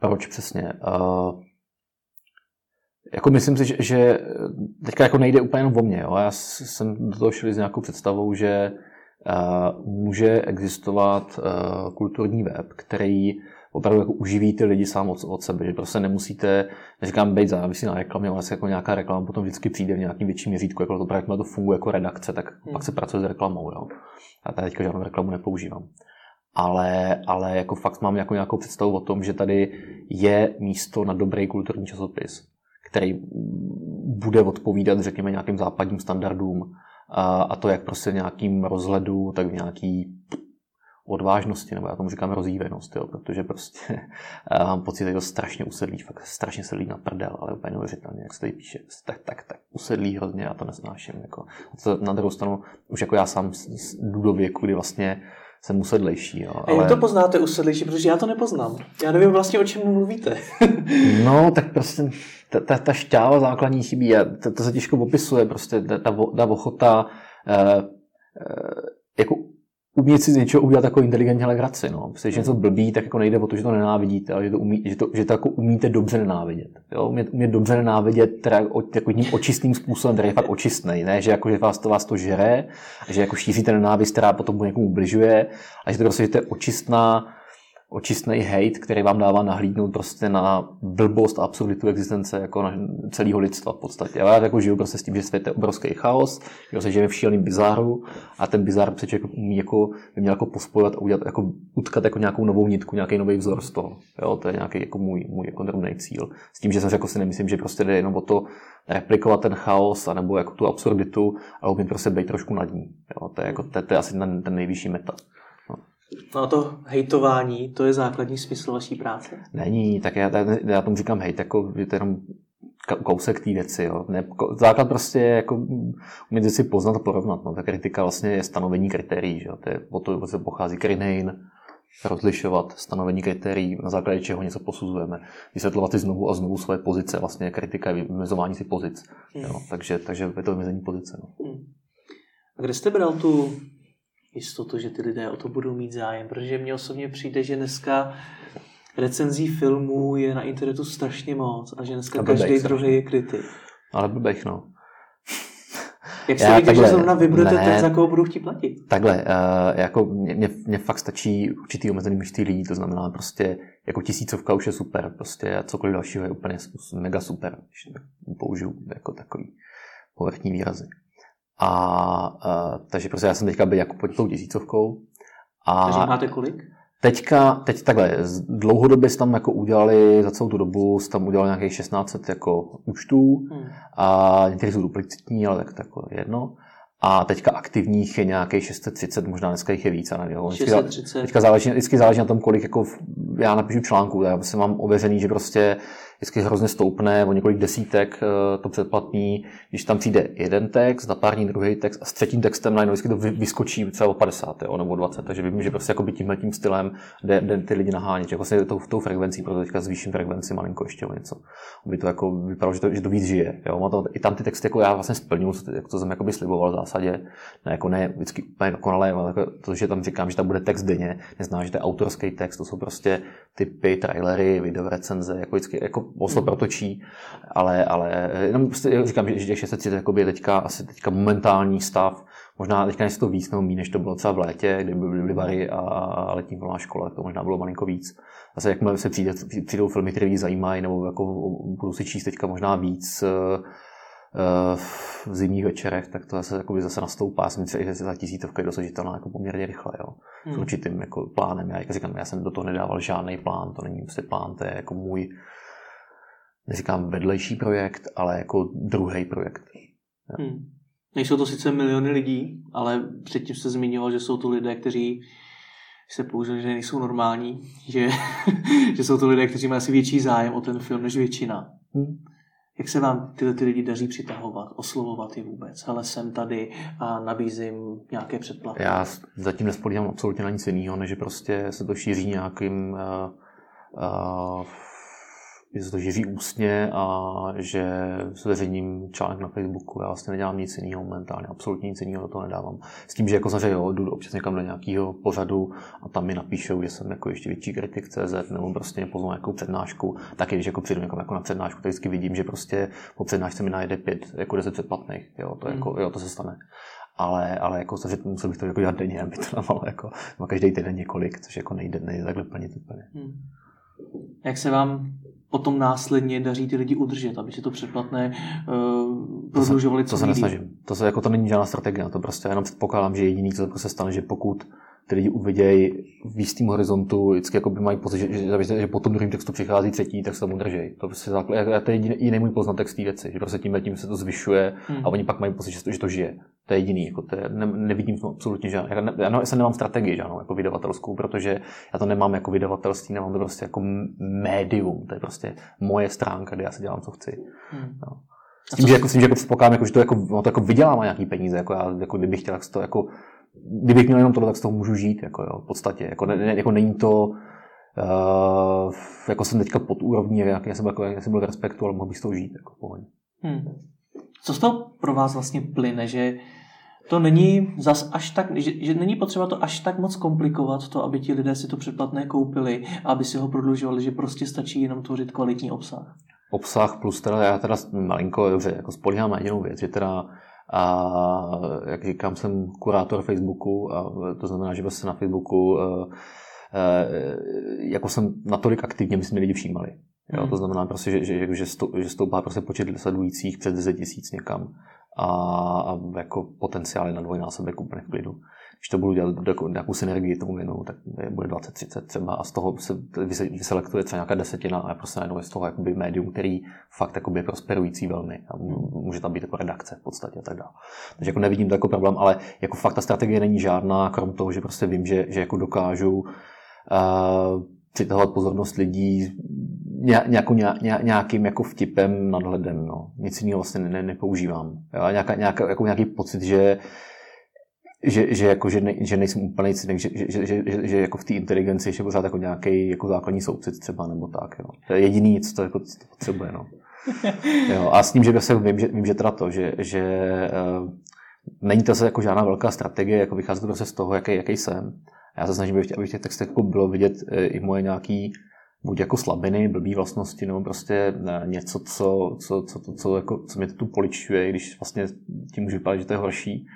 proč přesně? Uh, jako myslím si, že, že teďka jako nejde úplně jenom o mě. Jo? Já jsem do toho šel s nějakou představou, že uh, může existovat uh, kulturní web, který opravdu jako uživí ty lidi sám od, od sebe, že prostě nemusíte, neříkám být závislí na reklamě, ale jako nějaká reklama potom vždycky přijde v nějakým větším měřítku, jako to právě to funguje jako redakce, tak hmm. pak se pracuje s reklamou. Jo. Já tady teďka žádnou reklamu nepoužívám. Ale, ale jako fakt mám jako nějakou představu o tom, že tady je místo na dobrý kulturní časopis, který bude odpovídat, řekněme, nějakým západním standardům, a, a to jak prostě v nějakým rozhledu, tak v nějaký odvážnosti, nebo já tomu říkám rozjívenost, jo, protože prostě já mám pocit, že to strašně usedlí, fakt strašně sedlí na prdel, ale úplně neuvěřitelně, jak se tady píše, tak, tak, tak usedlí hrozně, já to nesnáším. Jako. A to na druhou stranu, už jako já sám jdu do věku, kdy vlastně jsem usedlejší. Jo, ale... A jak to poznáte usedlejší, protože já to nepoznám. Já nevím vlastně, o čem mluvíte. no, tak prostě ta, ta, ta šťáva základní chybí a to, to se těžko opisuje, prostě ta, ta, ta ochota eh, eh, jako umět si z něčeho udělat jako inteligentně legraci. No. Když něco blbý, tak jako nejde o to, že to nenávidíte, ale že to, umí, že to, že to jako umíte dobře nenávidět. Jo? Umět, umět dobře nenávidět teda jako tím očistným způsobem, který je fakt očistný. Ne? Že, jako, že vás to, vás to žere, že jako šíříte nenávist, která potom někomu ubližuje, a že to prostě že to je očistná, očistný hate, který vám dává nahlídnout prostě na blbost a absurditu existence jako na celého lidstva v podstatě. Já jako žiju prostě s tím, že svět je obrovský chaos, že se žijeme v šíleném bizáru a ten bizár se člověk umí jako, by měl jako pospojovat a udělat, jako utkat jako nějakou novou nitku, nějaký nový vzor z toho. Jo, to je nějaký jako můj, můj jako drobný cíl. S tím, že jsem jako si nemyslím, že prostě jde jenom o to replikovat ten chaos, anebo jako tu absurditu, ale umět prostě být trošku nad ní. Jo, to je, jako, to, to je asi ten, ten nejvyšší meta. No a to hejtování, to je základní smysl vaší práce? Není, tak já, já tomu říkám hejt, jako je to jenom kousek té věci. Jo. Ne, základ prostě je jako umět si poznat a porovnat. No. Ta kritika vlastně je stanovení kritérií. Že jo. To je, o to se pochází Krinein, rozlišovat stanovení kritérií, na základě čeho něco posuzujeme. Vysvětlovat si znovu a znovu své pozice. Vlastně kritika je vymezování si pozic. Hmm. Jo. Takže, takže je to vymezení pozice. No. Hmm. A kde jste bral tu jistotu, že ty lidé o to budou mít zájem, protože mně osobně přijde, že dneska recenzí filmů je na internetu strašně moc a že dneska a každý druhý je kritik. Ale blbech, no. Jak se víte, že zrovna vybudete ten, za koho budu chtít platit? Takhle, uh, jako mě, mě, fakt stačí určitý omezený množství lidí, to znamená prostě jako tisícovka už je super, prostě a cokoliv dalšího je úplně mega super, když použiju jako takový povrchní výrazy. A takže prostě já jsem teďka byl jako pod tou tisícovkou. A takže máte kolik? Teďka, teď takhle, dlouhodobě jsme tam jako udělali, za celou tu dobu jsme tam udělali nějakých 1600 jako účtů hmm. a některé jsou duplicitní, ale tak, tak jako jedno. A teďka aktivních je nějakých 630, možná dneska jich je víc. Nevím, 630. Teďka záleží, vždycky záleží na tom, kolik jako já napíšu článku. Já jsem mám ověřený, že prostě vždycky hrozně stoupne o několik desítek eh, to předplatný, když tam přijde jeden text, za pár dní druhý text a s třetím textem najednou vždycky to vyskočí třeba o 50 jo, nebo 20, takže vím, že prostě jako by tímhle tím stylem jde, jde ty lidi nahánět, jako se tou, tou frekvencí, proto teďka zvýším frekvenci malinko ještě o něco. Aby to jako vypadalo, že to, že to víc žije. Jo. Má to, I tam ty texty jako já vlastně splňuji, jak to jsem jako by sliboval v zásadě, ne, jako ne vždycky úplně dokonale, ale jako to, že tam říkám, že tam bude text denně, neznamená, že to je autorský text, to jsou prostě typy, trailery, video recenze, jako vždycky, jako oslo hmm. protočí, ale, ale jenom prostě říkám, že těch 630 je teďka asi teďka momentální stav, možná teďka je to víc nebo méně, než to bylo třeba v létě, kdy byly bary a, a letní volná škola, to možná bylo malinko víc. Zase jakmile se přijde, přijdou filmy, které zajímají, nebo jako budu si číst teďka možná víc Eh, v zimních večerech, tak to zase, jakoby zase nastoupá. Jsem myslím, že ta tisícovka je dosažitelná jako poměrně rychle. Jo. Hmm. S určitým jako plánem. Já jak říkám, já jsem do toho nedával žádný plán, to není prostě plán, to je jako můj, neříkám vedlejší projekt, ale jako druhý projekt. Hmm. Nejsou to sice miliony lidí, ale předtím se zmiňoval, že jsou to lidé, kteří se použili, že nejsou normální, že, že jsou to lidé, kteří mají asi větší zájem o ten film než většina. Hmm. Jak se vám tyhle ty lidi daří přitahovat, oslovovat je vůbec? Hele, jsem tady a nabízím nějaké předplatky. Já zatím nespolíhám absolutně na nic jiného, než že prostě se to šíří nějakým uh, uh, že se to živí ústně a že zveřejním článek na Facebooku. Já vlastně nedělám nic jiného momentálně, absolutně nic jiného do toho nedávám. S tím, že jako samozřejmě jo, jdu občas někam do nějakého pořadu a tam mi napíšou, že jsem jako ještě větší kritik CZ nebo prostě mě pozvou nějakou přednášku, tak když jako přijdu někam jako na přednášku, tak vždycky vidím, že prostě po přednášce mi najde pět, jako deset předplatných. Jo, to, jako, jo, to se stane ale, ale jako že musel bych to jako dělat denně, aby to dávalo jako, každý týden několik, což jako nejde, nejde takhle plnit úplně. Hmm. Jak se vám potom následně daří ty lidi udržet, aby si to předplatné uh, prodlužovali co To se nesnažím. To, se, jako, to není žádná strategie, to prostě jenom předpokládám, že jediný, co se stane, že pokud ty lidi uvidějí v jistém horizontu, vždycky jako by mají pocit, že, že, že, že po tom druhém textu přichází třetí, tak se tomu drží. To, prostě základ, to je jediný, jiný můj poznatek z té věci, že prostě tím tím se to zvyšuje hmm. a oni pak mají pocit, že to, že to žije. To je jediný, jako to je, ne, nevidím v absolutně žádný. Já, ne, já jsem nemám strategii žádnou jako vydavatelskou, protože já to nemám jako vydavatelství, nemám to prostě jako médium, to je prostě moje stránka, kde já si dělám, co chci. Hmm. No. S tím, že, jako, s tím, že jako předpokládám, jako, že to, jako, no, to jako vydělává nějaký peníze, jako já, jako kdybych chtěl, tak to jako kdybych měl jenom tohle, tak z toho můžu žít, jako jo, v podstatě. Jako, ne, jako není to, uh, jako jsem teďka pod úrovní, jak jsem, jako, jak jsem byl v respektu, ale mohl bych z toho žít, jako pohodě. Hmm. Co z toho pro vás vlastně plyne, že to není zas až tak, že, že není potřeba to až tak moc komplikovat, to, aby ti lidé si to předplatné koupili, aby si ho prodlužovali, že prostě stačí jenom tvořit kvalitní obsah. Obsah plus teda, já teda malinko, dobře, jako spolíhám na jedinou věc, že teda a jak říkám, jsem kurátor Facebooku a to znamená, že vlastně na Facebooku eh, eh, jako jsem natolik aktivně, si mě lidi všímali. Jo, hmm. To znamená prostě, že, že, že, že stoupá prostě počet sledujících přes 10 tisíc někam a, a jako potenciál na dvojnásobek úplně v klidu když to budu dělat jako nějakou synergii tomu věnu, tak bude 20-30 třeba a z toho se vyselektuje třeba nějaká desetina a prostě najednou je z toho jakoby médium, který fakt jakoby je prosperující velmi a může tam být jako redakce v podstatě a tak dále. Takže jako nevidím to jako problém, ale jako fakt ta strategie není žádná, krom toho, že prostě vím, že, že jako dokážu uh, přitahovat pozornost lidí nějakou, nějakým jako vtipem, nadhledem. No. Nic jiného vlastně ne, nepoužívám. Jo? Nějaká, nějaká, jako nějaký pocit, že že, že, jako, že, ne, že nejsem úplný cynik, že, že, že, že, že jako v té inteligenci ještě pořád jako nějaký jako základní soucit třeba nebo tak. Jo. To je jediný, co to, jako, potřebuje. No. Jo, a s tím, že se vím, že, vím, že teda to, že, že uh, není to zase jako žádná velká strategie, jako vychází to prostě z toho, jaký, jaký jsem. Já se snažím, aby v těch textech jako bylo vidět uh, i moje nějaký buď jako slabiny, blbý vlastnosti, nebo prostě ne, něco, co, co, co, co, co, jako, co mě tu poličuje, když vlastně tím může vypadat, že to je horší.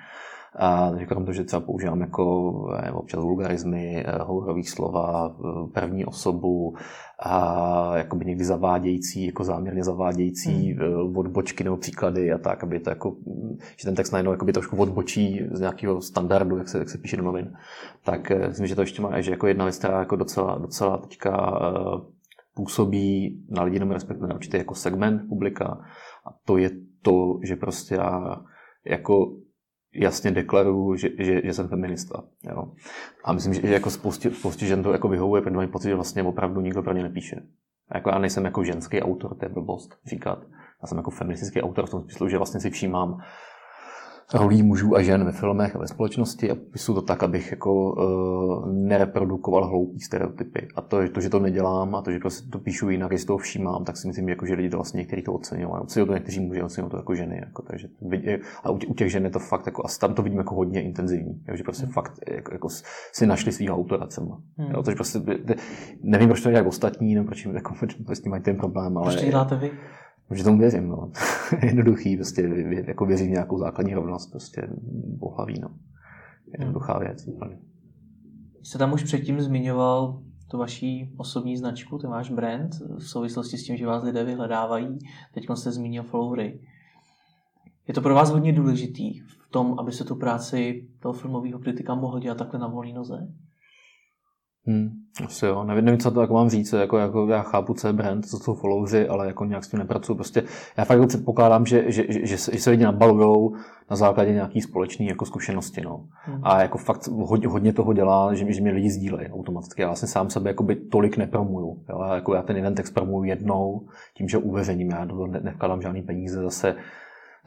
A říkám to, že třeba používám jako eh, občas vulgarizmy, eh, hourových slova, první osobu a jakoby někdy zavádějící, jako záměrně zavádějící hmm. odbočky nebo příklady a tak, aby to jako, že ten text najednou jakoby trošku odbočí z nějakého standardu, jak se, jak se píše do novin. Tak eh, myslím, že to ještě má, že jako jedna věc, která jako docela, docela teďka působí na lidi nebo respektive na určitý jako segment publika a to je to, že prostě já jako jasně deklaruju, že, že, že jsem feminista. Jo. A myslím, že jako spoustě, spoustě žen to jako vyhovuje, protože mají pocit, že vlastně opravdu nikdo pro ně nepíše. A jako já nejsem jako ženský autor, to je blbost říkat. Já jsem jako feministický autor v tom smyslu, že vlastně si všímám rolí mužů a žen ve filmech a ve společnosti a popisuju to tak, abych jako uh, nereprodukoval hloupý stereotypy. A to, to, že to nedělám a to, že prostě to píšu jinak, že si toho všímám, tak si myslím, jako, že lidi to vlastně někteří to oceňují. Oceňují to někteří muži, oceňují to jako ženy. Jako, takže, a u těch žen je to fakt, jako, a tam to vidím jako hodně intenzivní. Jo, že prostě hmm. fakt jako, jako, si našli svého autora třeba. Hmm. Jo, takže prostě, nevím, proč to dělají ostatní, nebo proč, jako, proč s tím mají ten problém. Ale, proč to děláte vy? Protože tomu věřím, no. Jednoduchý, prostě jako věřím v nějakou základní rovnost, prostě pohlaví, no. Jednoduchá věc, úplně. Jste tam už předtím zmiňoval tu vaší osobní značku, ten váš brand, v souvislosti s tím, že vás lidé vyhledávají. Teď jste zmínil followery. Je to pro vás hodně důležitý v tom, aby se tu práci toho filmového kritika mohl dělat takhle na volné noze? Hmm, asi jo, nevím, nevím, co to jako mám říct, jako, jako já chápu, co je brand, co jsou followři, ale jako nějak s tím nepracuju. Prostě já fakt jako předpokládám, že, že, že, že, se, že se lidi nabalujou na základě nějaký společné jako zkušenosti. No. Hmm. A jako fakt hodně, hodně toho dělá, že, že mě lidi sdílejí automaticky. Já vlastně sám sebe jakoby tolik nepromuju. Jo. Jako já ten jeden text promuju jednou, tím, že uveřejním. Já do toho ne, nevkládám žádný peníze zase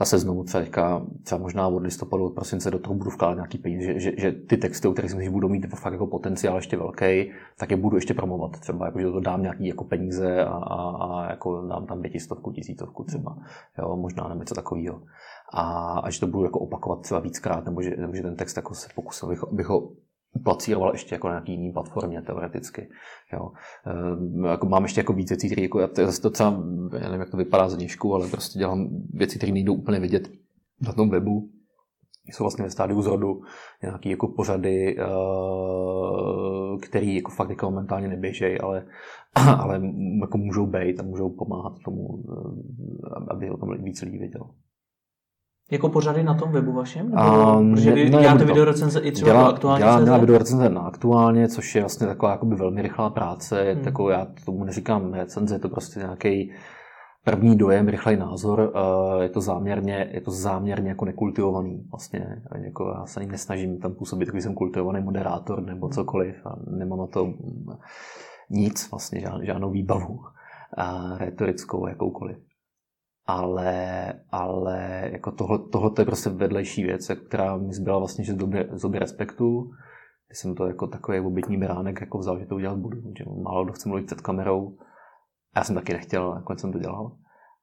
zase znovu třeba, třeba možná od listopadu, od prosince do toho budu vkládat nějaký peníze, že, že, že, ty texty, o kterých si myslím, budou mít fakt jako potenciál ještě velký, tak je budu ještě promovat. Třeba jako, že to dám nějaký jako peníze a, a, a jako dám tam pětistovku, tisícovku třeba, jo, možná nebo něco takového. A, a že to budu jako opakovat třeba víckrát, nebo že, nebo že ten text jako se pokusil, abych, abych ho placíroval ještě jako na nějaký jiný platformě teoreticky. Jo. E, jako mám ještě jako víc věcí, které jako, já to, to třeba, já nevím, jak to vypadá z dnížku, ale prostě dělám věci, které nejdou úplně vidět na tom webu. Jsou vlastně ve stádiu zrodu nějaké jako pořady, e, které jako fakt jako momentálně neběžejí, ale, ale jako můžou být a můžou pomáhat tomu, eh, aby o tom víc lidí vidělo. Jako pořady na tom webu vašem? Um, Protože vy ne, děláte video recenze i třeba dělá, aktuálně dělá, dělá video recenze na aktuálně, což je vlastně taková jakoby velmi rychlá práce. Hmm. Takovou, já tomu neříkám recenze, je to prostě nějaký první dojem, rychlej názor. Je to záměrně, je to záměrně jako nekultivovaný. Vlastně. Jako já se ani nesnažím tam působit, jako jsem kultivovaný moderátor nebo hmm. cokoliv. A nemám na to nic, vlastně žádnou, žádnou výbavu a retorickou jakoukoliv ale, ale jako tohle, tohle je prostě vedlejší věc, která mi zbyla vlastně, že z doby, respektu, když jsem to jako takový obytní beránek jako vzal, že to udělat budu, že málo kdo chce mluvit před kamerou. A já jsem taky nechtěl, nakonec jsem to dělal.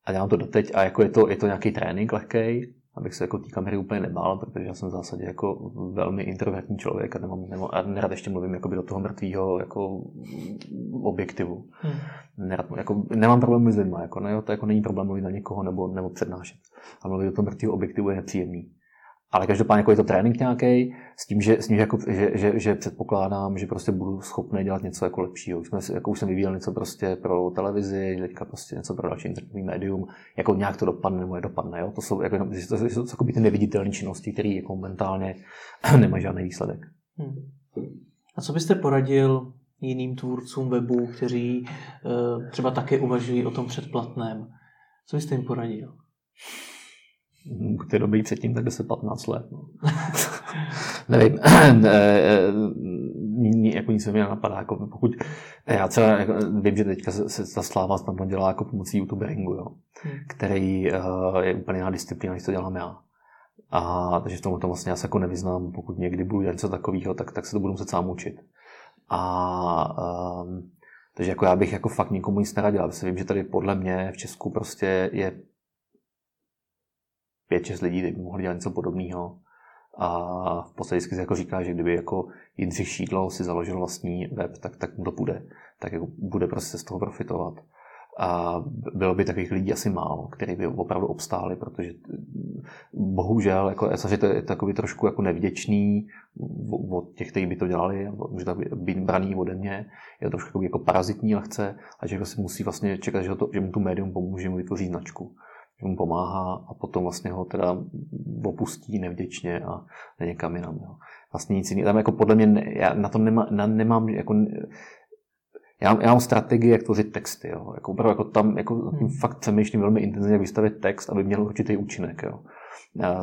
A dělám to doteď a jako je to, je to nějaký trénink lehký, abych se jako té kamery úplně nebál, protože já jsem v zásadě jako velmi introvertní člověk a, nemám, nemám, a nerad ještě mluvím jako do toho mrtvého jako objektivu. Hmm. Nerad, jako, nemám problém s lidmi, jako, ne, to jako není problém mluvit na někoho nebo, nebo přednášet. A mluvit do toho mrtvého objektivu je nepříjemný. Ale každopádně jako je to trénink nějaký, s tím, že, s tím, že, jako, že, že, že, předpokládám, že prostě budu schopný dělat něco jako lepšího. Už, jsme, jako už jsem vyvíjel něco prostě pro televizi, teďka prostě něco pro další internetový médium, jako nějak to dopadne nebo nedopadne. Jo? To jsou, jako, to, to, to jsou ty neviditelné činnosti, které jako momentálně nemají žádný výsledek. Hmm. A co byste poradil jiným tvůrcům webu, kteří uh, třeba také uvažují o tom předplatném? Co byste jim poradil? Buďte dobrý předtím, tak 10-15 let. No. Nevím, ne, ne, jako nic se mi napadá. Jako pokud, já třeba jako, vím, že teďka se, se ta sláva snadno dělá jako pomocí youtuberingu, jo, hmm. který uh, je úplně jiná disciplína, než to dělám já. A takže v tom to vlastně já se jako nevyznám. Pokud někdy budu dělat něco takového, tak, tak se to budu muset sám učit. A um, takže jako já bych jako fakt nikomu nic neradil. Já vím, že tady podle mě v Česku prostě je pět, šest lidí, by mohli dělat něco podobného. A v podstatě se jako říká, že kdyby jako Jindřich Šídlo si založil vlastní web, tak, tak mu to bude. Tak jako bude prostě z toho profitovat. A bylo by takových lidí asi málo, kteří by opravdu obstáli, protože bohužel, jako, že to je takový trošku jako nevděčný od těch, kteří by to dělali, může to být braný ode mě, je to trošku jako parazitní lehce a že si musí vlastně čekat, že, to, že mu tu médium pomůže mu vytvořit značku že mu pomáhá a potom vlastně ho teda opustí nevděčně a někam jinam. Jo. Vlastně nic jiného. Tam jako podle mě, ne, já na to nemá, na, nemám jako, já, já mám strategii, jak tvořit texty. Jo. Jako, opravdu, jako tam jako, hmm. fakt přemýšlím velmi intenzivně, jak vystavit text, aby měl určitý účinek. Jo.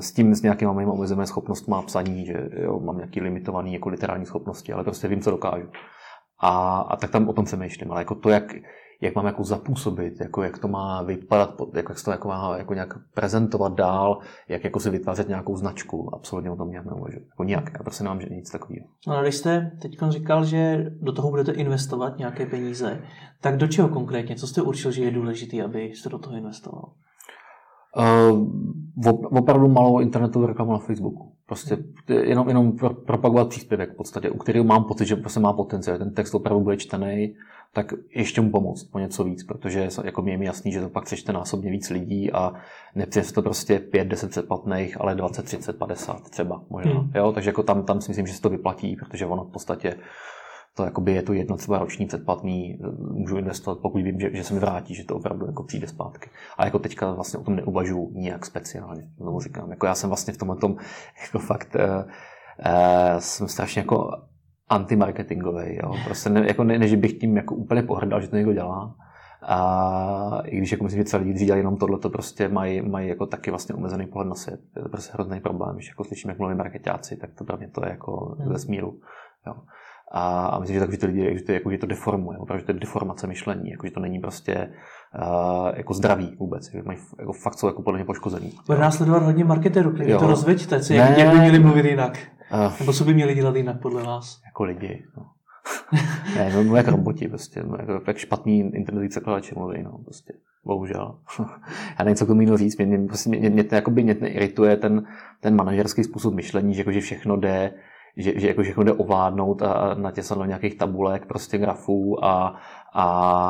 S tím s nějakýma mými omezenými schopnostmi psaní, že jo, mám nějaký limitovaný jako literární schopnosti, ale prostě vím, co dokážu. A, a tak tam o tom přemýšlím. Ale jako to, jak, jak mám jako zapůsobit, jako jak to má vypadat, jako jak se to jako má jako nějak prezentovat dál, jak jako si vytvářet nějakou značku. Absolutně o tom nějak neuvažuji. Jako nějak, já prostě nemám že nic takového. No a když jste teď říkal, že do toho budete investovat nějaké peníze, tak do čeho konkrétně? Co jste určil, že je důležité, abyste do toho investoval? Uh, opravdu malou internetovou reklamu na Facebooku. Prostě jenom, jenom propagovat příspěvek v podstatě, u kterého mám pocit, že prostě má potenciál. Ten text opravdu bude čtený, tak ještě mu pomoct po něco víc, protože jako mi je jasný, že to pak přečte násobně víc lidí a nepřijde to prostě 5, 10 předplatných, ale 20, 30, 50 třeba možná. Hmm. Jo? Takže jako tam, tam si myslím, že se to vyplatí, protože ono v podstatě to jakoby je to jedno třeba roční předplatný, můžu investovat, pokud vím, že, že se mi vrátí, že to opravdu jako přijde zpátky. A jako teďka vlastně o tom neuvažuji nijak speciálně, znovu říkám. Jako já jsem vlastně v tomhle tom jako fakt uh, uh, jsem strašně jako antimarketingový. Jo. Prostě ne, jako ne, ne, že bych tím jako úplně pohrdal, že to někdo dělá. A i když jako myslím, že celý lidi dělají jenom tohle, to prostě mají, mají jako taky vlastně omezený pohled na svět. Je to prostě hrozný problém. Když jako slyším, jak mluví marketáci, tak to pro mě to je jako hmm. ve smíru. Jo. A, a myslím, že, tak, že ty lidi, že to, jako, že to deformuje, opravdu, že to je deformace myšlení, jako, že to není prostě uh, jako zdravý vůbec, že mají, jako fakt jsou jako podle mě poškozený. Bude následovat hodně marketerů, klidně to rozveďte, jak, jak by měli mluvit jinak. Uh, Nebo co by měli dělat jinak podle vás? Jako lidi. No. ne, no, no jak roboti prostě, no, jako, jak špatný internetový překladači mluví, no, prostě. Bohužel. Já nevím, co k tomu říct. Mě, mě, prostě, mě, mě, mě, jakoby, mě irituje ten, ten manažerský způsob myšlení, že, jako, že všechno jde že, že jako všechno jde ovládnout a natěsat do nějakých tabulek, prostě grafů a, a,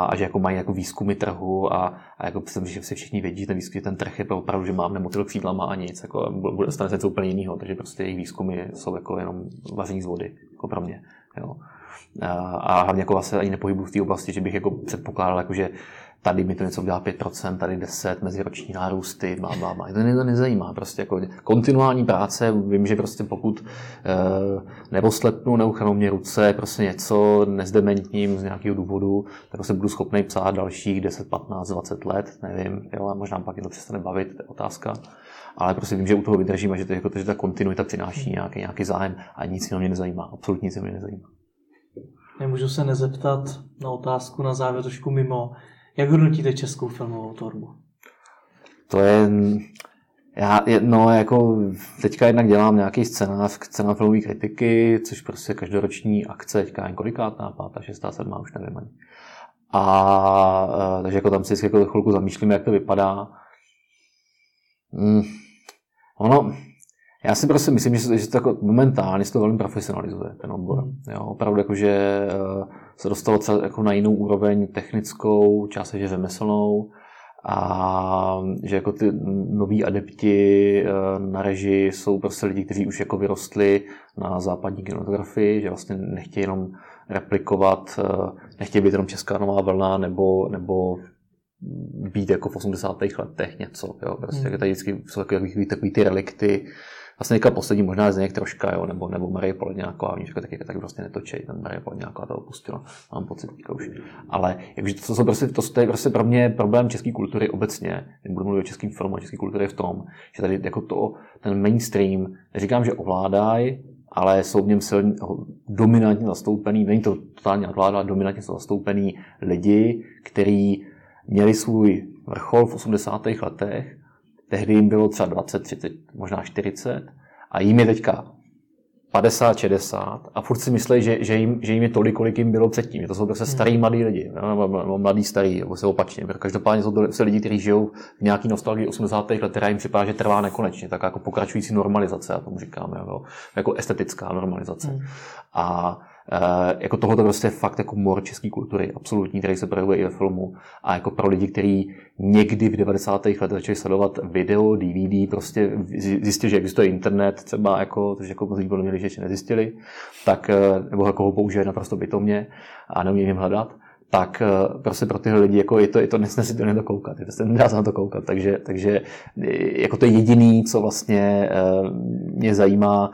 a že jako mají jako výzkumy trhu a, a jako myslím, že si všichni vědí, že ten výzkum, ten trh je opravdu, že mám nemotil křídlama a nic, jako bude stane se něco úplně jiného, takže prostě jejich výzkumy jsou jako jenom vaření z vody, jako pro mě. Jo. A, a hlavně jako vlastně ani nepohybu v té oblasti, že bych jako předpokládal, jako, že tady mi to něco udělá 5%, tady 10, meziroční nárůsty, bla, bla, bla. To mě nezajímá. Prostě jako kontinuální práce, vím, že prostě pokud e, neposlepnu, neuchanou mě ruce, prostě něco nezdementním z nějakého důvodu, tak se prostě budu schopný psát dalších 10, 15, 20 let, nevím, jo, a možná pak je to přestane bavit, to je otázka. Ale prostě vím, že u toho vydržím a že, to, jako, že ta kontinuita přináší nějaký, nějaký zájem a nic mě nezajímá. Absolutně nic mě nezajímá. Nemůžu se nezeptat na otázku na závěr trošku mimo. Jak hodnotíte českou filmovou tvorbu? To je, já, no, jako teďka jednak dělám nějaký scénář, scénář filmové kritiky, což prostě každoroční akce, teďka jen kolikátná, pátá, šestá, sedmá, už nevím ani. A, takže jako tam si jako chvilku zamýšlíme, jak to vypadá. Hmm. Ono, já si prostě myslím, že, že to jako momentálně se to velmi profesionalizuje, ten obor. Hmm. Jo, opravdu jako, že eh, se dostalo třeba jako na jinou úroveň technickou, částečně řemeslnou a že jako ty noví adepti eh, na režii jsou prostě lidi, kteří už jako vyrostli na západní kinematografii, že vlastně nechtějí jenom replikovat, eh, nechtějí být jenom česká nová vlna nebo, nebo být jako v 80. letech něco. Jo? Prostě hmm. tady vždycky jsou takový, takový ty relikty, vlastně teďka poslední možná z něj troška, jo, nebo, nebo Marie Poledňáková, oni říkají taky, tak prostě netočej, ten Marie Poledňáková to opustila, mám pocit teďka už. Ale jakže to, to, prostě, to, je prostě pro mě problém české kultury obecně, budu mluvit o českém filmu české kultury v tom, že tady jako to, ten mainstream, neříkám, že ovládají, ale jsou v něm silně, dominantně zastoupený, není to totálně ovládá, dominantně jsou zastoupený lidi, kteří měli svůj vrchol v 80. letech Tehdy jim bylo třeba 20, 30, možná 40 a jim je teďka 50, 60 a furt si myslí, že, že, jim, že jim je tolik, kolik jim bylo předtím. To jsou prostě starý hmm. mladí lidi, nebo mladý starý, nebo se opačně. Každopádně jsou to lidi, kteří žijou v nějaký nostalgii 80. let, která jim připadá, že trvá nekonečně, tak jako pokračující normalizace, já tomu říkám, jako, jako estetická normalizace. Hmm. A jako tohle prostě je fakt jako mor české kultury, absolutní, který se projevuje i ve filmu. A jako pro lidi, kteří někdy v 90. letech začali sledovat video, DVD, prostě zjistili, že existuje internet, třeba jako, což jako mnozí podle mě ještě nezjistili, tak, uh, nebo jako ho používají naprosto bytomně a neumí jim hledat, tak uh, prostě pro tyhle lidi jako je to, je to nesne si to nedokoukat, je to, nedá se na to koukat, takže, takže jako to je jediný, co vlastně mě zajímá,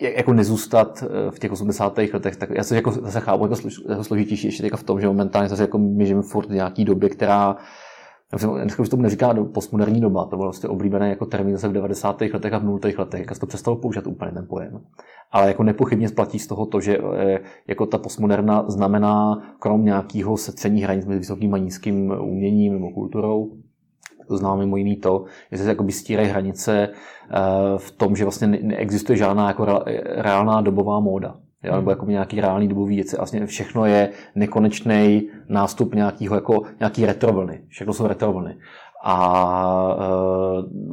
jako nezůstat eh, v těch 80. letech, tak já se jako zase chápu jako, složitější ještě v tom, že momentálně zase jako my žijeme furt v nějaký době, která Dneska už tomu neříká postmoderní doba, to byl vlastně oblíbený jako termín zase v 90. letech a v 0. letech, jak se to přestalo používat úplně ten pojem. Ale jako nepochybně splatí z toho to, že eh, jako ta postmoderna znamená krom nějakého setření hranic mezi vysokým a nízkým uměním nebo kulturou, to znamená mimo jiný to, že se jakoby stírají hranice eh, v tom, že vlastně neexistuje žádná jako reálná dobová móda. Jo, nebo jako nějaký reálný dobový věci. Vlastně všechno je nekonečný nástup nějakýho, jako, nějaký retrovlny. Všechno jsou retrovlny. A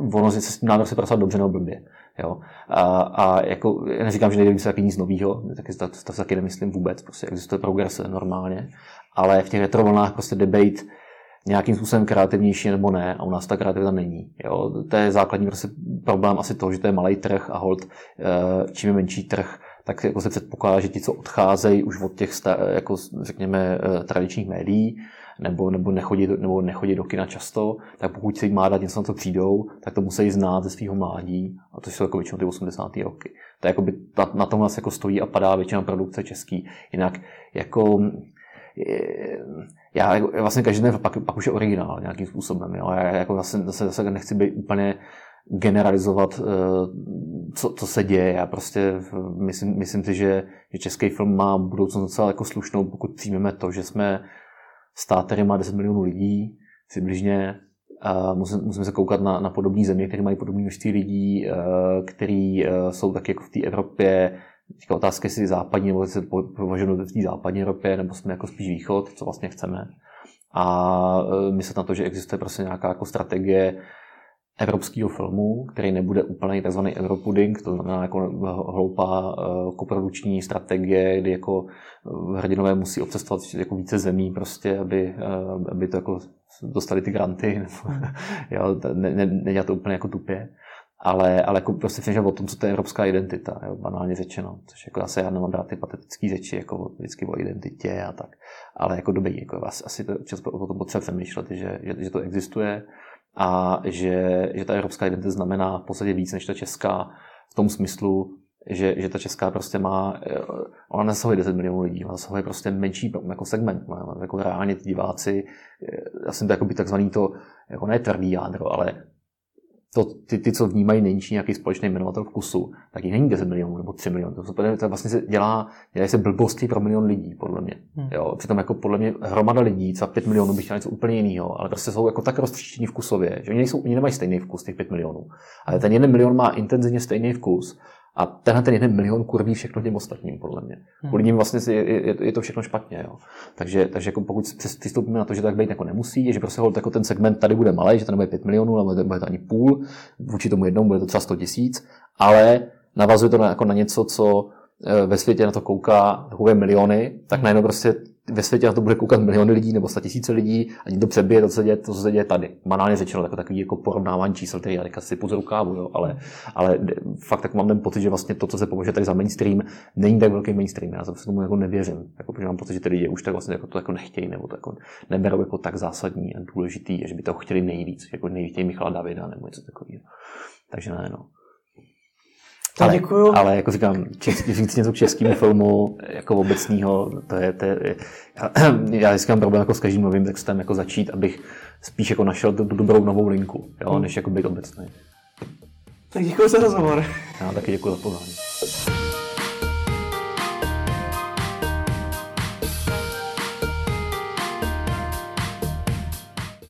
uh, ono se s tím návrh se pracovat dobře nebo blbě. Jo? A, a jako, já neříkám, že nejde se taky nic nového, taky, to, to, to taky nemyslím vůbec, prostě existuje progrese normálně, ale v těch retrovlnách prostě debate nějakým způsobem kreativnější nebo ne, a u nás ta kreativita není. Jo? To je základní prostě problém asi toho, že to je malý trh a hold, eh, čím je menší trh, tak jako se předpokládá, že ti, co odcházejí už od těch, jako řekněme, eh, tradičních médií, nebo, nebo, nechodí, nebo nechodí do kina často, tak pokud se jim má dát něco, na co přijdou, tak to musí znát ze svého mládí, a to jsou jako většinou ty 80. roky. To je jako by, na, tom vlastně jako stojí a padá většina produkce český. Jinak jako já jako, vlastně každý den pak, pak už je originál nějakým způsobem. Jo? Já jako zase, zase, zase nechci být úplně generalizovat, eh, co, co se děje. Já prostě myslím, myslím si, že, že český film má budoucnost docela jako slušnou, pokud přijmeme to, že jsme stát, který má 10 milionů lidí, přibližně, a musíme, se koukat na, na podobné země, které mají podobné množství lidí, eh, který eh, jsou taky jako v té Evropě. Teďka otázka, jestli západní, nebo se považujeme v té západní Evropě, nebo jsme jako spíš východ, co vlastně chceme. A myslet na to, že existuje prostě nějaká jako strategie evropského filmu, který nebude úplně tzv. Europuding, to znamená jako hloupá uh, koprodukční strategie, kdy jako eh, hrdinové musí obcestovat jako více zemí prostě, aby, aby to jako dostali ty granty, nebo, jo, ne, ne, nedělat to úplně jako tupě. Ale, ale jako prostě přemýšlím o tom, co to je evropská identita, jo, banálně řečeno. Což jako zase já nemám rád ty patetické řeči, jako vždycky o identitě a tak. Ale jako dobrý, jako asi to občas o tom potřeba přemýšlet, že, že, že to existuje a že, že ta evropská identita znamená v podstatě víc než ta česká v tom smyslu, že, že ta česká prostě má, eh, ona nesahuje 10 milionů lidí, ona zasahuje prostě menší jako segment, jako reálně ty diváci, eh, já jsem to jako by takzvaný to, jako ne tvrdý jádro, ale to, ty, ty, co vnímají nejnižší nějaký společný jmenovatel vkusu, tak jich není 10 milionů nebo 3 milionů. To, to vlastně se dělá, dělají se blbosti pro milion lidí, podle mě. Hmm. Jo, přitom jako podle mě hromada lidí, co 5 milionů by chtěla něco úplně jiného, ale prostě jsou jako tak roztříštění vkusově, že oni, nejsou, oni nemají stejný vkus, těch 5 milionů. Ale ten jeden milion má intenzivně stejný vkus a tenhle ten jeden milion kurví všechno těm ostatním, podle mě. Hmm. Kvůli ním vlastně je, je, je, to všechno špatně. Jo. Takže, takže jako pokud přistoupíme na to, že tak být jako nemusí, že prostě jako ten segment tady bude malý, že to nebude 5 milionů, ale bude to ani půl, vůči tomu jednomu bude to třeba 100 tisíc, ale navazuje to na, jako na něco, co eh, ve světě na to kouká takové miliony, tak najednou prostě ve světě na to bude koukat miliony lidí nebo sta tisíce lidí a někdo přebije to, co se děje, to, co se děje tady. Banálně řečeno, jako takový jako porovnávání čísel, který já teďka si po rukávu, jo, ale, ale fakt tak mám ten pocit, že vlastně to, co se považuje tady za mainstream, není tak velký mainstream. Já se tomu jako nevěřím. Jako, protože mám pocit, že ty lidi už tak vlastně jako to jako nechtějí, nebo to jako neberou jako tak zásadní a důležitý, že by to chtěli nejvíc, jako nejvíc Michala Davida nebo něco takového. Takže ne, no. Tak ale, děkuju. Ale jako říkám, český, říct něco k českému filmu jako obecního, to je, to je já, já říkám problém jako s každým novým textem, jako začít, abych spíš jako našel tu, tu dobrou novou linku, jo, hmm. než jako být obecný. Tak děkuji za rozhovor. Já taky děkuji za pozvání.